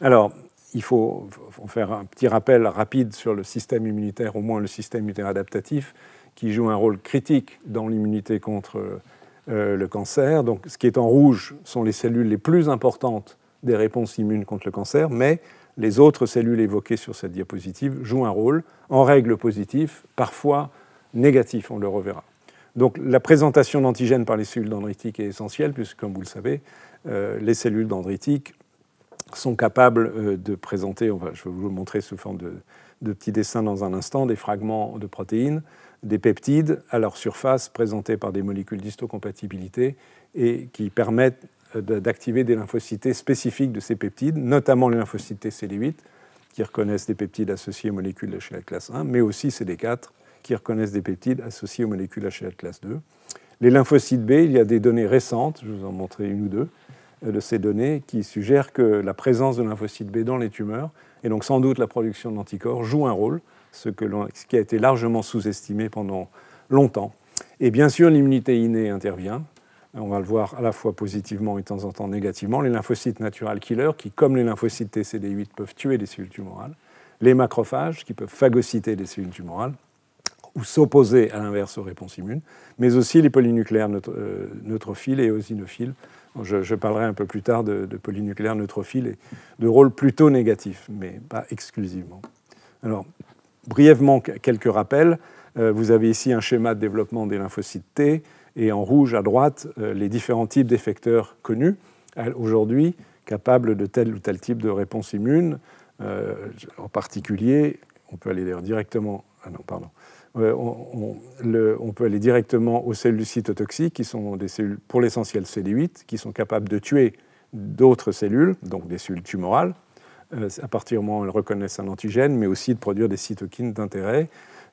Alors, il faut faire un petit rappel rapide sur le système immunitaire, au moins le système immunitaire adaptatif, qui joue un rôle critique dans l'immunité contre euh, le cancer. Donc, ce qui est en rouge sont les cellules les plus importantes des réponses immunes contre le cancer, mais les autres cellules évoquées sur cette diapositive jouent un rôle, en règle positif, parfois négatif, on le reverra. Donc la présentation d'antigènes par les cellules dendritiques est essentielle, puisque comme vous le savez, euh, les cellules dendritiques sont capables euh, de présenter, je vais vous le montrer sous forme de, de petits dessins dans un instant, des fragments de protéines des peptides à leur surface présentés par des molécules d'histocompatibilité et qui permettent euh, d'activer des lymphocytes spécifiques de ces peptides, notamment les lymphocytes CD8 qui reconnaissent des peptides associés aux molécules HLA classe 1, mais aussi CD4 qui reconnaissent des peptides associés aux molécules HLA classe 2. Les lymphocytes B, il y a des données récentes, je vous en montrer une ou deux euh, de ces données, qui suggèrent que la présence de lymphocytes B dans les tumeurs, et donc sans doute la production d'anticorps, joue un rôle ce, qui a été largement sous-estimé pendant longtemps. Et bien sûr, l'immunité innée intervient. On va le voir à la fois positivement et de temps en temps négativement. Les lymphocytes natural killers, qui, comme les lymphocytes TCD8, peuvent tuer des cellules tumorales. Les macrophages, qui peuvent phagocyter des cellules tumorales ou s'opposer à l'inverse aux réponses immunes, mais aussi les polynucléaires euh, neutrophiles et eosinophiles. Je, parlerai un peu plus tard de, polynucléaires neutrophiles et de rôles plutôt négatifs, mais pas exclusivement. Alors, Brièvement, quelques rappels. Euh, vous avez ici un schéma de développement des lymphocytes T et en rouge à droite euh, les différents types d'effecteurs connus aujourd'hui capables de tel ou tel type de réponse immune. En particulier, on peut aller directement. Ah non, pardon. On, peut aller directement aux cellules cytotoxiques, qui sont des cellules pour l'essentiel CD8, qui sont capables de tuer d'autres cellules, donc des cellules tumorales, euh, à partir du moment où elles reconnaissent un antigène, mais aussi de produire des cytokines d'intérêt.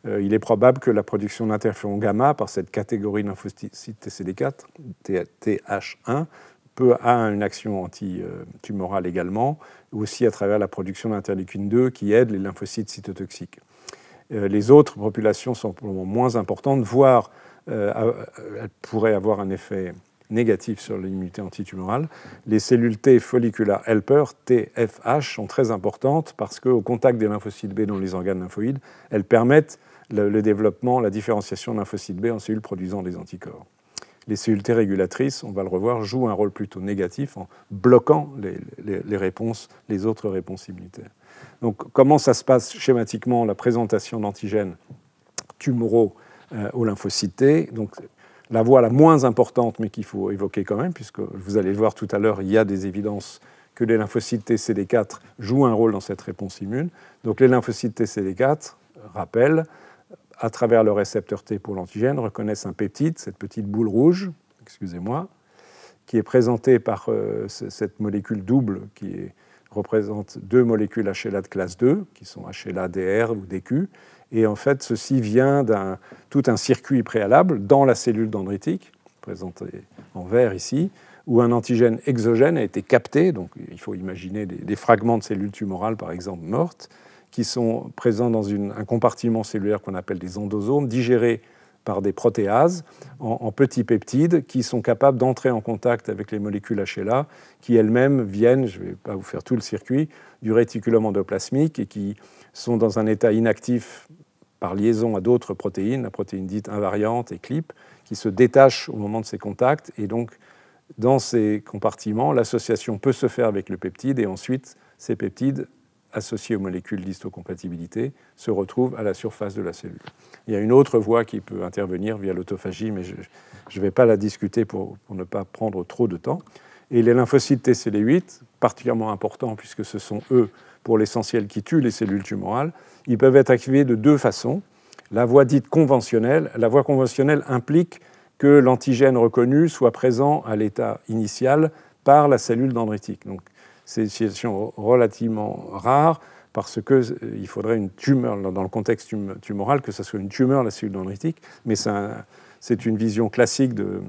Euh, il est probable que la production d'interféron gamma par cette catégorie lymphocyte TCD4, TH1, peut avoir une action anti-tumorale également, aussi à travers la production d'interleukine 2 qui aide les lymphocytes cytotoxiques. Euh, les autres populations sont pour le moment moins importantes, voire elles pourraient avoir un effet négatif sur l'immunité antitumorale. Les cellules T follicular helper, TFH, sont très importantes parce qu'au contact des lymphocytes B dans les organes lymphoïdes, elles permettent le, développement, la différenciation de lymphocytes B en cellules produisant des anticorps. Les cellules T régulatrices, on va le revoir, jouent un rôle plutôt négatif en bloquant les, réponses, les autres réponses immunitaires. Donc, comment ça se passe schématiquement la présentation d'antigènes tumoraux euh, aux lymphocytes T Donc, la voie la moins importante, mais qu'il faut évoquer quand même, puisque vous allez le voir tout à l'heure, il y a des évidences que les lymphocytes TCD4 jouent un rôle dans cette réponse immune. Donc les lymphocytes TCD4, rappellent, à travers le récepteur T pour l'antigène, reconnaissent un peptide, cette petite boule rouge, excusez-moi, qui est présentée par euh, cette molécule double qui représente deux molécules HLA de classe 2, qui sont HLA-DR ou DQ, et en fait, ceci vient d'un tout un circuit préalable dans la cellule dendritique, présenté en vert ici, où un antigène exogène a été capté. Donc, il faut imaginer des, fragments de cellules tumorales, par exemple, mortes, qui sont présents dans un compartiment cellulaire qu'on appelle des endosomes, digérés par des protéases en, petits peptides qui sont capables d'entrer en contact avec les molécules HLA qui elles-mêmes viennent, je ne vais pas vous faire tout le circuit, du réticulum endoplasmique et qui sont dans un état inactif par liaison à d'autres protéines, la protéine dite invariante et CLIP, qui se détachent au moment de ces contacts. Et donc, dans ces compartiments, l'association peut se faire avec le peptide et ensuite, ces peptides associés aux molécules d'histocompatibilité se retrouvent à la surface de la cellule. Il y a une autre voie qui peut intervenir via l'autophagie, mais je ne vais pas la discuter pour, ne pas prendre trop de temps. Et les lymphocytes TCD8, particulièrement importants puisque ce sont eux, pour l'essentiel, qui tuent les cellules tumorales, ils peuvent être activés de deux façons. La voie dite conventionnelle, la voie conventionnelle implique que l'antigène reconnu soit présent à l'état initial par la cellule dendritique. C'est une situation relativement rare parce qu'il euh, faudrait une tumeur, dans le contexte tumoral, que ce soit une tumeur, la cellule dendritique, mais c'est une vision classique de,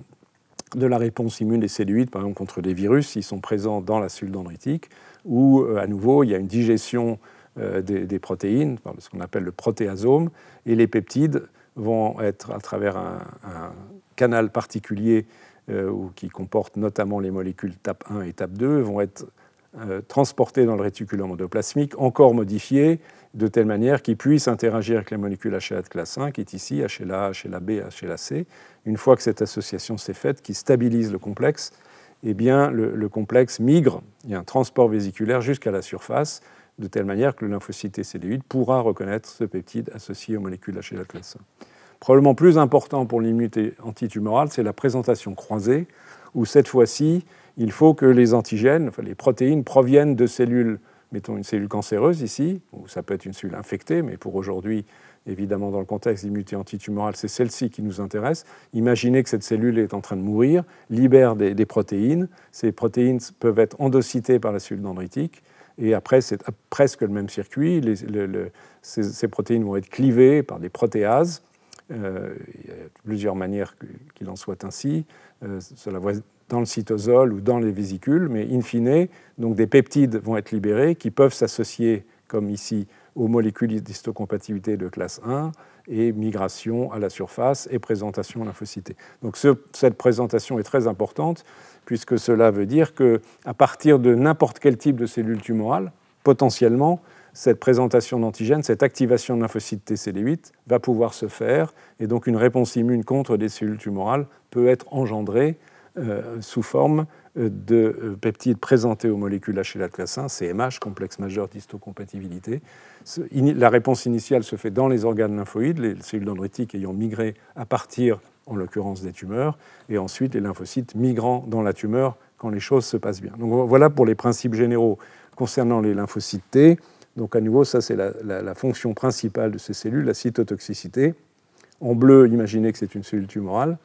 la réponse immune des cellules, par exemple contre des virus, ils sont présents dans la cellule dendritique, où euh, à nouveau il y a une digestion euh, des, protéines, ce qu'on appelle le protéasome, et les peptides vont être à travers un, canal particulier qui comporte notamment les molécules TAP1 et TAP2, vont être euh, transportés dans le réticulum endoplasmique, encore modifiés de telle manière qu'ils puissent interagir avec les molécules HLA de classe 1, qui est ici, HLA, HLA-B, HLA-C. Une fois que cette association s'est faite, qui stabilise le complexe, eh bien, le, complexe migre, il y a un transport vésiculaire jusqu'à la surface, de telle manière que le lymphocyte TCD8 pourra reconnaître ce peptide associé aux molécules HLA de classe 1. Probablement plus important pour l'immunité antitumorale, c'est la présentation croisée, où cette fois-ci, il faut que les antigènes, les protéines, proviennent de cellules, mettons une cellule cancéreuse ici, ou ça peut être une cellule infectée, mais pour aujourd'hui, évidemment, dans le contexte d'immunité antitumorale, c'est celle-ci qui nous intéresse. Imaginez que cette cellule est en train de mourir, libère des, protéines. Ces protéines peuvent être endocytées par la cellule dendritique. Et après, c'est presque le même circuit. ces, protéines vont être clivées par des protéases. Euh, il y a plusieurs manières qu'il en soit ainsi. Euh, dans le cytosol ou dans les vésicules, mais in fine, donc des peptides vont être libérés qui peuvent s'associer, comme ici, aux molécules d'histocompatibilité de classe 1 et migration à la surface et présentation lymphocytée. Donc cette présentation est très importante puisque cela veut dire qu'à partir de n'importe quel type de cellule tumorale, potentiellement, cette présentation d'antigènes, cette activation de lymphocytes TCD8 va pouvoir se faire et donc une réponse immune contre des cellules tumorales peut être engendrée sous forme euh, de euh, peptides présentés aux molécules HLA de classe 1, CMH, complexe majeur d'histocompatibilité. La réponse initiale se fait dans les organes lymphoïdes, les cellules dendritiques ayant migré à partir, en l'occurrence, des tumeurs, et ensuite les lymphocytes migrant dans la tumeur quand les choses se passent bien. Donc voilà pour les principes généraux concernant les lymphocytes T. Donc à nouveau, ça c'est la, la, fonction principale de ces cellules, la cytotoxicité. En bleu, imaginez que c'est une cellule tumorale.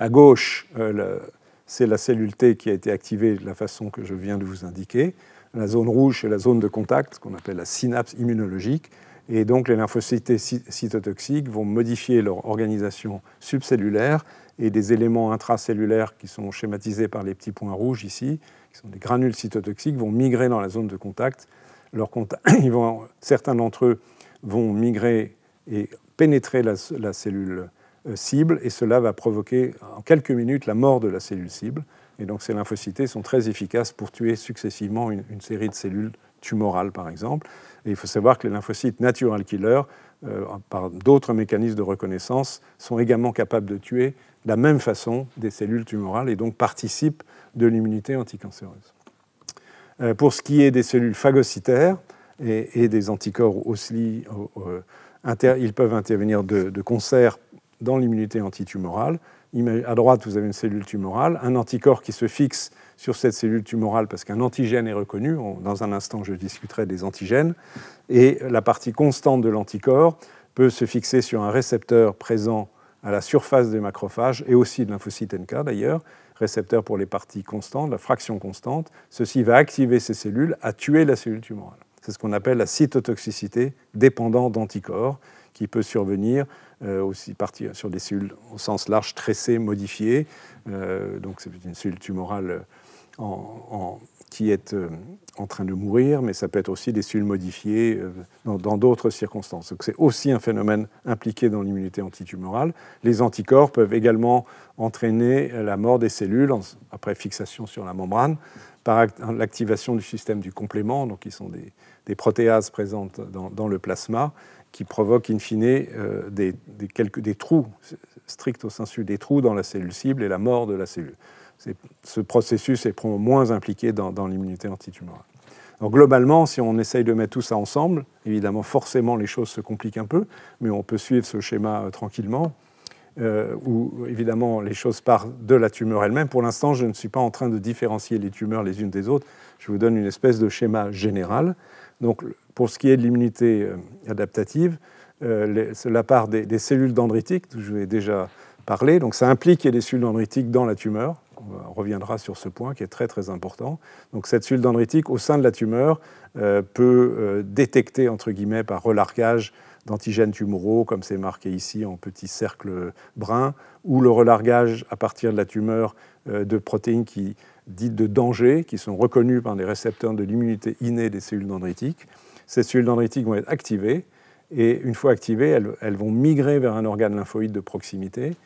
À gauche, euh, c'est la cellule T qui a été activée de la façon que je viens de vous indiquer. La zone rouge, c'est la zone de contact, qu'on appelle la synapse immunologique. Et donc les lymphocytes cytotoxiques vont modifier leur organisation subcellulaire et des éléments intracellulaires qui sont schématisés par les petits points rouges ici, qui sont des granules cytotoxiques, vont migrer dans la zone de contact. (coughs) Certains d'entre eux vont migrer et pénétrer la, la cellule cible, et cela va provoquer en quelques minutes la mort de la cellule cible. Et donc ces lymphocytes sont très efficaces pour tuer successivement une, série de cellules tumorales, par exemple. Et il faut savoir que les lymphocytes natural killers, euh, par d'autres mécanismes de reconnaissance, sont également capables de tuer de la même façon des cellules tumorales et donc participent de l'immunité anticancéreuse. Euh, pour ce qui est des cellules phagocytaires et, des anticorps aussi, ils peuvent intervenir de concert dans l'immunité antitumorale. À droite, vous avez une cellule tumorale, un anticorps qui se fixe sur cette cellule tumorale parce qu'un antigène est reconnu. Dans un instant, je discuterai des antigènes. Et la partie constante de l'anticorps peut se fixer sur un récepteur présent à la surface des macrophages et aussi de lymphocyte NK d'ailleurs, récepteur pour les parties constantes, la fraction constante. Ceci va activer ces cellules à tuer la cellule tumorale. C'est ce qu'on appelle la cytotoxicité dépendante d'anticorps qui peut survenir euh, aussi partir sur des cellules au sens large tressées, modifiées. Euh, donc c'est une cellule tumorale qui est en train de mourir, mais ça peut être aussi des cellules modifiées dans d'autres circonstances. Donc c'est aussi un phénomène impliqué dans l'immunité antitumorale. Les anticorps peuvent également entraîner la mort des cellules après fixation sur la membrane par l'activation du système du complément, donc qui sont des, protéases présentes dans, le plasma, qui provoquent in fine euh, des, quelques, des trous, stricto sensu, des trous dans la cellule cible et la mort de la cellule. Ce processus est moins impliqué dans, dans l'immunité antitumorale. Donc globalement, si on essaye de mettre tout ça ensemble, évidemment, forcément, les choses se compliquent un peu, mais on peut suivre ce schéma euh, tranquillement. Euh, où évidemment les choses partent de la tumeur elle-même. Pour l'instant, je ne suis pas en train de différencier les tumeurs les unes des autres. Je vous donne une espèce de schéma général. Donc, pour ce qui est de l'immunité euh, adaptative, euh, la part des, cellules dendritiques, je vous ai déjà parlé, donc ça implique qu'il y ait des cellules dendritiques dans la tumeur. On reviendra sur ce point qui est très très important. Donc cette cellule dendritique au sein de la tumeur peut détecter entre guillemets par relargage d'antigènes tumoraux, comme c'est marqué ici en petits cercles bruns, ou le relargage à partir de la tumeur euh, de protéines qui, dites de danger, qui sont reconnues par des récepteurs de l'immunité innée des cellules dendritiques. Ces cellules dendritiques vont être activées, et une fois activées, elles, vont migrer vers un organe lymphoïde de proximité,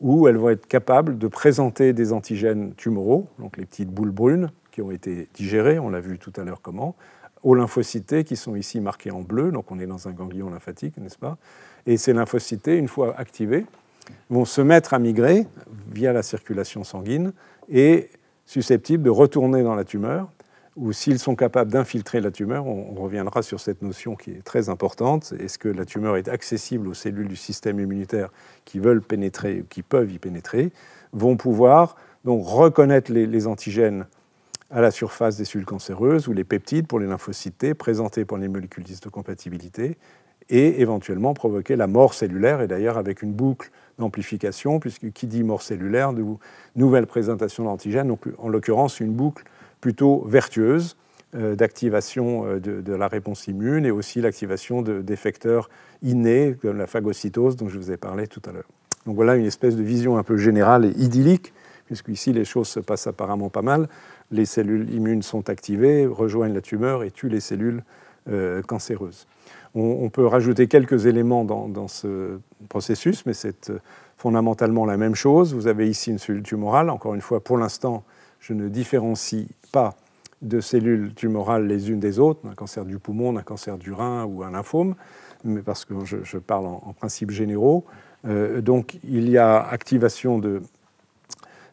où elles vont être capables de présenter des antigènes tumoraux, donc les petites boules brunes qui ont été digérées, on l'a vu tout à l'heure comment, aux lymphocytes qui sont ici marquées en bleu, donc on est dans un ganglion lymphatique, n'est-ce pas? Et ces lymphocytes, une fois activés, vont se mettre à migrer via la circulation sanguine et susceptibles de retourner dans la tumeur, ou s'ils sont capables d'infiltrer la tumeur, on, reviendra sur cette notion qui est très importante, est-ce que la tumeur est accessible aux cellules du système immunitaire qui veulent pénétrer, qui peuvent y pénétrer, vont pouvoir donc reconnaître les antigènes à la surface des cellules cancéreuses ou les peptides pour les lymphocytes présentés par les molécules d'histocompatibilité et éventuellement provoquer la mort cellulaire, et d'ailleurs avec une boucle d'amplification, puisque qui dit mort cellulaire, nouvelle présentation d'antigènes, donc en l'occurrence une boucle plutôt vertueuse euh, d'activation euh, de, la réponse immune et aussi l'activation d'effecteurs innés comme la phagocytose dont je vous ai parlé tout à l'heure. Donc voilà une espèce de vision un peu générale et idyllique, puisque ici les choses se passent apparemment pas mal les cellules immunes sont activées, rejoignent la tumeur et tuent les cellules euh, cancéreuses. On, peut rajouter quelques éléments dans, ce processus, mais c'est fondamentalement la même chose. Vous avez ici une cellule tumorale. Encore une fois, pour l'instant, je ne différencie pas de cellules tumorales les unes des autres, un cancer du poumon, un cancer du rein ou un lymphome, mais parce que je, parle en, principes généraux. Euh, donc il y a activation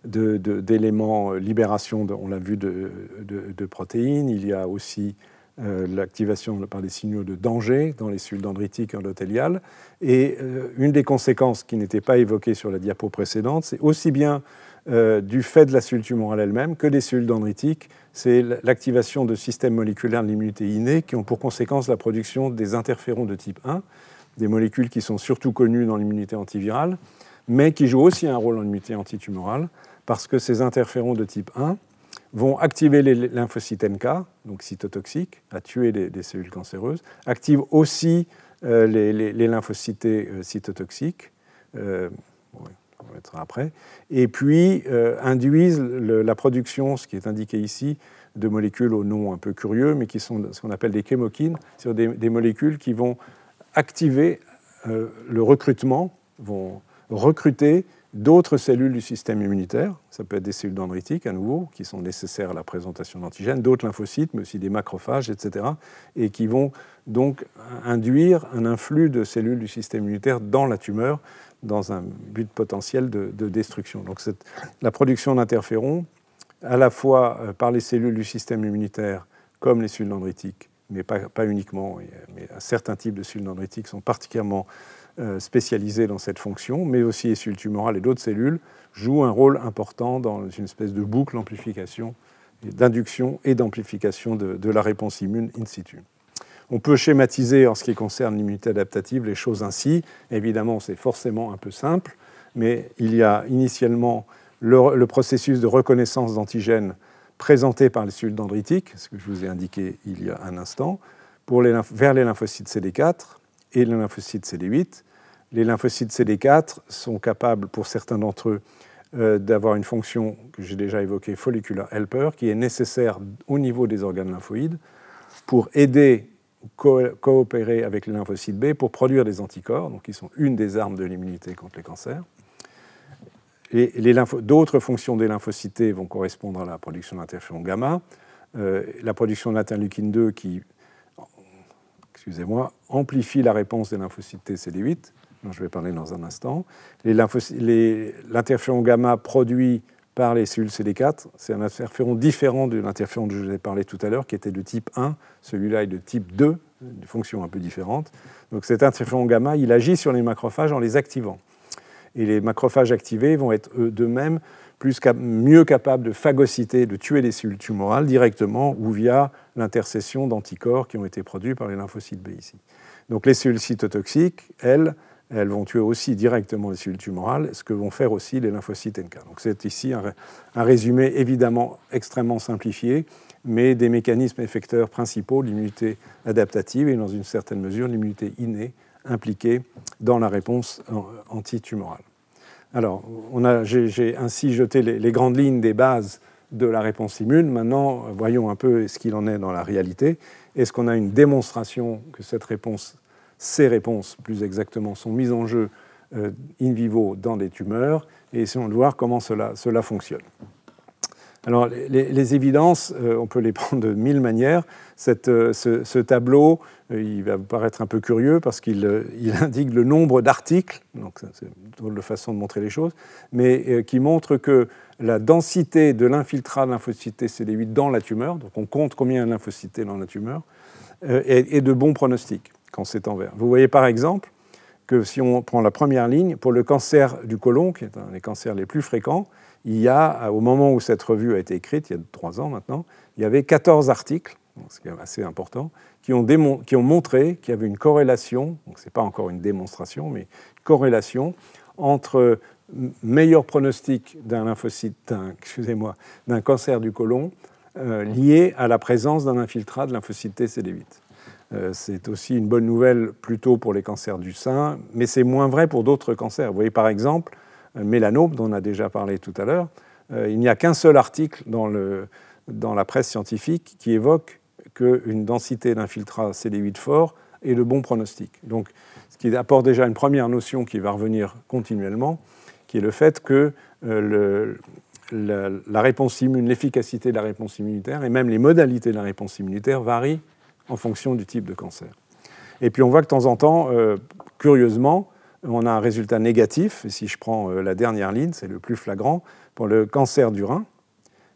d'éléments, euh, libération, on l'a vu, de, protéines. Il y a aussi euh, l'activation par des signaux de danger dans les cellules dendritiques endothéliales. Et une des conséquences qui n'était pas évoquée sur la diapo précédente, c'est aussi bien du fait de la cellule tumorale elle-même que des cellules dendritiques, c'est l'activation de systèmes moléculaires de l'immunité innée qui ont pour conséquence la production des interférons de type 1, des molécules qui sont surtout connues dans l'immunité antivirale, mais qui jouent aussi un rôle en immunité antitumorale parce que ces interférons de type 1 vont activer les lymphocytes NK, donc cytotoxiques, à tuer des, cellules cancéreuses, activent aussi euh, les, lymphocytes euh, cytotoxiques, euh, on après, et puis induisent la production, ce qui est indiqué ici, de molécules au nom un peu curieux, mais qui sont ce qu'on appelle des chémokines, sur des, des, molécules qui vont activer le recrutement, vont recruter d'autres cellules du système immunitaire, ça peut être des cellules dendritiques à nouveau, qui sont nécessaires à la présentation d'antigènes, d'autres lymphocytes, mais aussi des macrophages, etc., et qui vont donc induire un influx de cellules du système immunitaire dans la tumeur dans un but potentiel de, destruction. Donc la production d'interférons, à la fois euh, par les cellules du système immunitaire comme les cellules dendritiques, mais pas, uniquement, mais un certain type de cellules dendritiques sont particulièrement euh, spécialisées dans cette fonction, mais aussi les cellules tumorales et d'autres cellules, jouent un rôle important dans une espèce de boucle d'amplification, d'induction et d'amplification de, la réponse immune in situ. On peut schématiser en ce qui concerne l'immunité adaptative les choses ainsi. Évidemment, c'est forcément un peu simple, mais il y a initialement le, processus de reconnaissance d'antigènes présenté par les cellules dendritiques, ce que je vous ai indiqué il y a un instant, pour vers les lymphocytes CD4, et les lymphocytes CD8. Les lymphocytes CD4 sont capables, pour certains d'entre eux, d'avoir une fonction que j'ai déjà évoquée, follicular helper, qui est nécessaire au niveau des organes lymphoïdes pour aider coopérer avec les lymphocytes B pour produire des anticorps, donc qui sont une des armes de l'immunité contre les cancers. D'autres fonctions des lymphocytes vont correspondre à la production d'interféron gamma, euh, la production d'interleukine 2 qui, excusez-moi, amplifie la réponse des lymphocytes T CD8, dont je vais parler dans un instant. L'interféron gamma produit par les cellules CD4. C'est un interféron différent de l'interféron dont je vous ai parlé tout à l'heure, qui était de type 1. Celui-là est de type 2, une fonction un peu différente. Donc cet interféron gamma, il agit sur les macrophages en les activant. Et les macrophages activés vont être eux d'eux-mêmes plus mieux capables de phagocyter, de tuer les cellules tumorales directement ou via l'intercession d'anticorps qui ont été produits par les lymphocytes B ici. Donc les cellules cytotoxiques, elles, elles vont tuer aussi directement les cellules tumorales, ce que vont faire aussi les lymphocytes NK. Donc c'est ici un, résumé évidemment extrêmement simplifié, mais des mécanismes effecteurs principaux l'immunité adaptative et dans une certaine mesure l'immunité innée impliquée dans la réponse antitumorale. Alors, j'ai ainsi jeté les, les, grandes lignes des bases de la réponse immune. Maintenant, voyons un peu ce qu'il en est dans la réalité. Est-ce qu'on a une démonstration que cette réponse ces réponses, plus exactement, sont mises en jeu euh, in vivo dans des tumeurs? Et essayons de voir comment cela, cela fonctionne. Alors, les, évidences, euh, on peut les (laughs) prendre de mille manières. Euh, ce, tableau, il va vous paraître un peu curieux parce qu'il il (laughs) indique le nombre d'articles, donc c'est une façon de montrer les choses, mais qui montre que la densité de l'infiltrat de lymphocyte CD8 dans la tumeur, donc on compte combien de lymphocytes dans la tumeur, est, est de bons pronostics quand c'est en vert. Vous voyez par exemple que si on prend la première ligne, pour le cancer du côlon, qui est un des cancers les plus fréquents, il y a, au moment où cette revue a été écrite, il y a trois ans maintenant, il y avait 14 articles, ce qui est assez important, qui ont, qui ont montré qu'il y avait une corrélation, donc ce n'est pas encore une démonstration, mais corrélation entre meilleur pronostic d'un lymphocyte, (laughs) excusez-moi, d'un cancer du côlon euh, lié à la présence d'un infiltrat de lymphocyte T CD8. Euh, c'est aussi une bonne nouvelle plutôt pour les cancers du sein, mais c'est moins vrai pour d'autres cancers. Vous voyez par exemple, le mélanome, dont on a déjà parlé tout à l'heure, euh, il n'y a qu'un seul article dans, la presse scientifique qui évoque qu'une densité d'infiltrat CD8 fort est le bon pronostic. Donc, ce qui apporte déjà une première notion qui va revenir continuellement, qui est le fait que euh, la réponse immune, l'efficacité de la réponse immunitaire et même les modalités de la réponse immunitaire varient en fonction du type de cancer. Et puis on voit que de temps en temps, euh, curieusement, on a un résultat négatif. Si je prends euh, la dernière ligne, c'est le plus flagrant, pour le cancer du rein,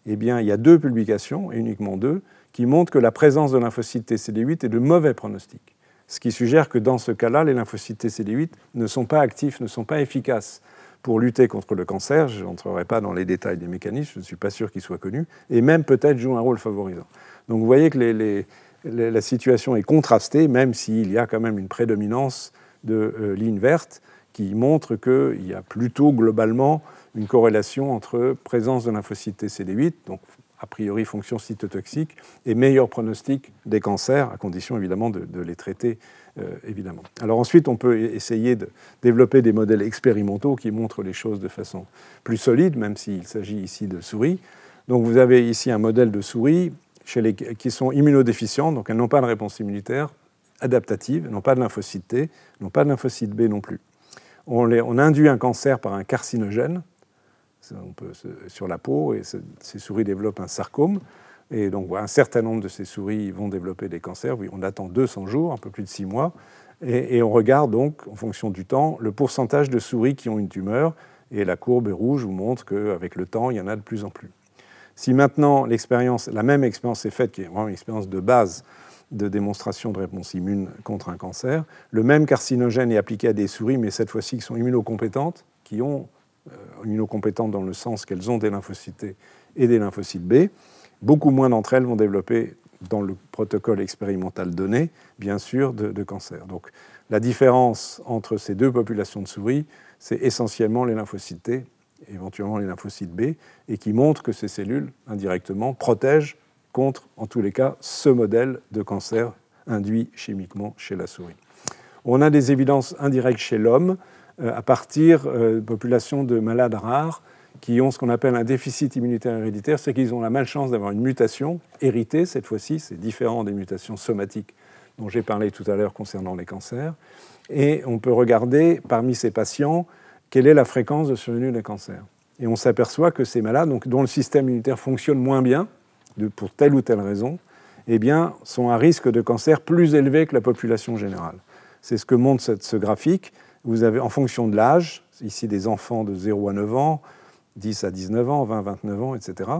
eh bien, il y a deux publications, et uniquement deux, qui montrent que la présence de lymphocytes TCD8 est de mauvais pronostic. Ce qui suggère que dans ce cas-là, les lymphocytes TCD8 ne sont pas actifs, ne sont pas efficaces pour lutter contre le cancer. Je n'entrerai pas dans les détails des mécanismes, je ne suis pas sûr qu'ils soient connus, et même peut-être jouent un rôle favorisant. Donc vous voyez que la situation est contrastée, même s'il y a quand même une prédominance de euh, lignes vertes qui montre qu'il y a plutôt globalement une corrélation entre présence de lymphocytes TCD8, donc a priori fonction cytotoxique, et meilleur pronostic des cancers, à condition évidemment de, les traiter. Euh, évidemment. Alors ensuite, on peut e-, essayer de développer des modèles expérimentaux qui montrent les choses de façon plus solide, même s'il s'agit ici de souris. Donc vous avez ici un modèle de souris qui sont immunodéficientes, donc elles n'ont pas de réponse immunitaire adaptative, n'ont pas de lymphocyte T, n'ont pas de lymphocyte B non plus. On, on, induit un cancer par un carcinogène sur la peau et ces souris développent un sarcome. Et donc un certain nombre de ces souris vont développer des cancers. On attend 200 jours, un peu plus de 6 mois. Et, et, on regarde donc, en fonction du temps, le pourcentage de souris qui ont une tumeur. Et la courbe rouge vous montre qu'avec le temps, il y en a de plus en plus. Si maintenant l'expérience, la même expérience est faite, qui est vraiment une expérience de base de démonstration de réponse immune contre un cancer, le même carcinogène est appliqué à des souris, mais cette fois-ci qui sont immunocompétentes, qui ont immunocompétentes dans le sens qu'elles ont des lymphocytes et des lymphocytes B. Beaucoup moins d'entre elles vont développer, dans le protocole expérimental donné, bien sûr, de, cancer. Donc la différence entre ces deux populations de souris, c'est essentiellement les lymphocytes éventuellement les lymphocytes B, et qui montrent que ces cellules, indirectement, protègent contre, en tous les cas, ce modèle de cancer induit chimiquement chez la souris. On a des évidences indirectes chez l'homme euh, à partir euh, de populations de malades rares qui ont ce qu'on appelle un déficit immunitaire héréditaire, c'est qu'ils ont la malchance d'avoir une mutation héritée, cette fois-ci, c'est différent des mutations somatiques dont j'ai parlé tout à l'heure concernant les cancers. Et on peut regarder parmi ces patients quelle est la fréquence de survenue des cancers. Et on s'aperçoit que ces malades, donc, dont le système immunitaire fonctionne moins bien, pour telle ou telle raison, eh bien, sont à risque de cancer plus élevé que la population générale. C'est ce que montre ce graphique. Vous avez, en fonction de l'âge, ici des enfants de 0 à 9 ans, 10 à 19 ans, 20 à 29 ans, etc.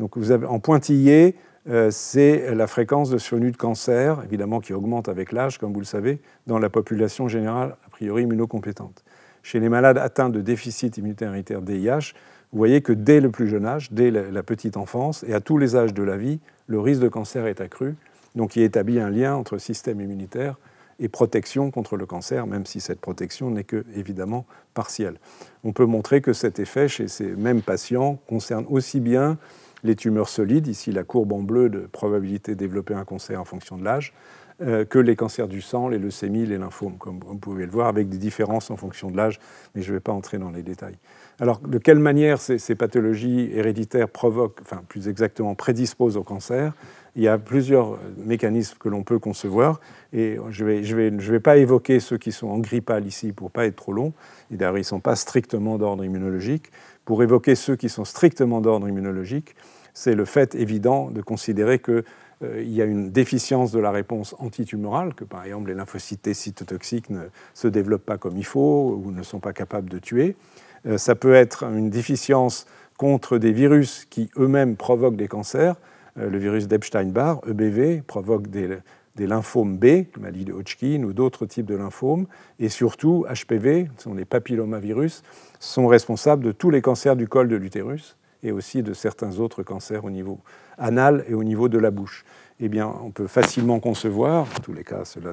Donc vous avez en pointillé, euh, c'est la fréquence de survenue de cancer, évidemment qui augmente avec l'âge, comme vous le savez, dans la population générale, a priori immunocompétente. Chez les malades atteints de déficit immunitaire DIH, vous voyez que dès le plus jeune âge, dès la petite enfance et à tous les âges de la vie, le risque de cancer est accru. Donc il établit un lien entre système immunitaire et protection contre le cancer, même si cette protection n'est que évidemment partielle. On peut montrer que cet effet chez ces mêmes patients concerne aussi bien les tumeurs solides, ici la courbe en bleu de probabilité de développer un cancer en fonction de l'âge, euh, que les cancers du sang, les leucémies, les lymphomes, comme vous pouvez le voir, avec des différences en fonction de l'âge, mais je ne vais pas entrer dans les détails. Alors, de quelle manière ces, ces pathologies héréditaires provoquent, enfin plus exactement prédisposent au cancer? Il y a plusieurs mécanismes que l'on peut concevoir, et je ne vais, pas évoquer ceux qui sont en gris pâle ici pour ne pas être trop long, et d'ailleurs ils ne sont pas strictement d'ordre immunologique. Pour évoquer ceux qui sont strictement d'ordre immunologique, c'est le fait évident de considérer qu'il euh, y a une déficience de la réponse antitumorale, que par exemple les lymphocytes cytotoxiques ne se développent pas comme il faut ou ne sont pas capables de tuer. Euh, ça peut être une déficience contre des virus qui eux-mêmes provoquent des cancers, le virus d'Epstein-Barr, EBV, provoque des, lymphomes B, maladie de Hodgkin ou d'autres types de lymphomes, et surtout HPV, ce sont les papillomavirus, sont responsables de tous les cancers du col de l'utérus et aussi de certains autres cancers au niveau anal et au niveau de la bouche. Eh bien, on peut facilement concevoir, en tous les cas, cela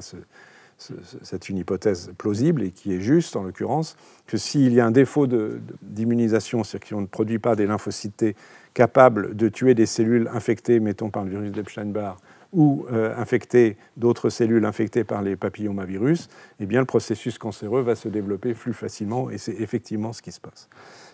c'est une hypothèse plausible et qui est juste en l'occurrence, que s'il y a un défaut d'immunisation, c'est-à-dire qu'on ne produit pas des lymphocytes capable de tuer des cellules infectées, mettons par le virus d'Epstein-Barr, ou euh, infecter d'autres cellules infectées par les papillomavirus, eh bien, le processus cancéreux va se développer plus facilement, et c'est effectivement ce qui se passe.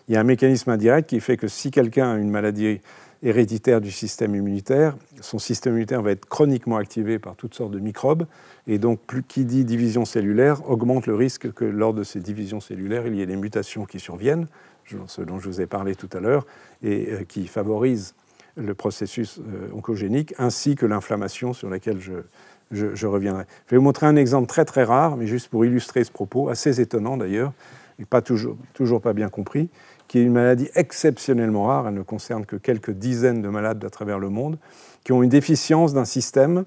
Il y a un mécanisme indirect qui fait que si quelqu'un a une maladie héréditaire du système immunitaire, son système immunitaire va être chroniquement activé par toutes sortes de microbes, et donc plus qui dit division cellulaire augmente le risque que lors de ces divisions cellulaires, il y ait des mutations qui surviennent, ce dont je vous ai parlé tout à l'heure, et euh, qui favorise le processus euh, oncogénique, ainsi que l'inflammation sur laquelle je, je, reviendrai. Je vais vous montrer un exemple très très rare, mais juste pour illustrer ce propos, assez étonnant d'ailleurs, et pas toujours, toujours pas bien compris, qui est une maladie exceptionnellement rare, elle ne concerne que quelques dizaines de malades à travers le monde, qui ont une déficience d'un système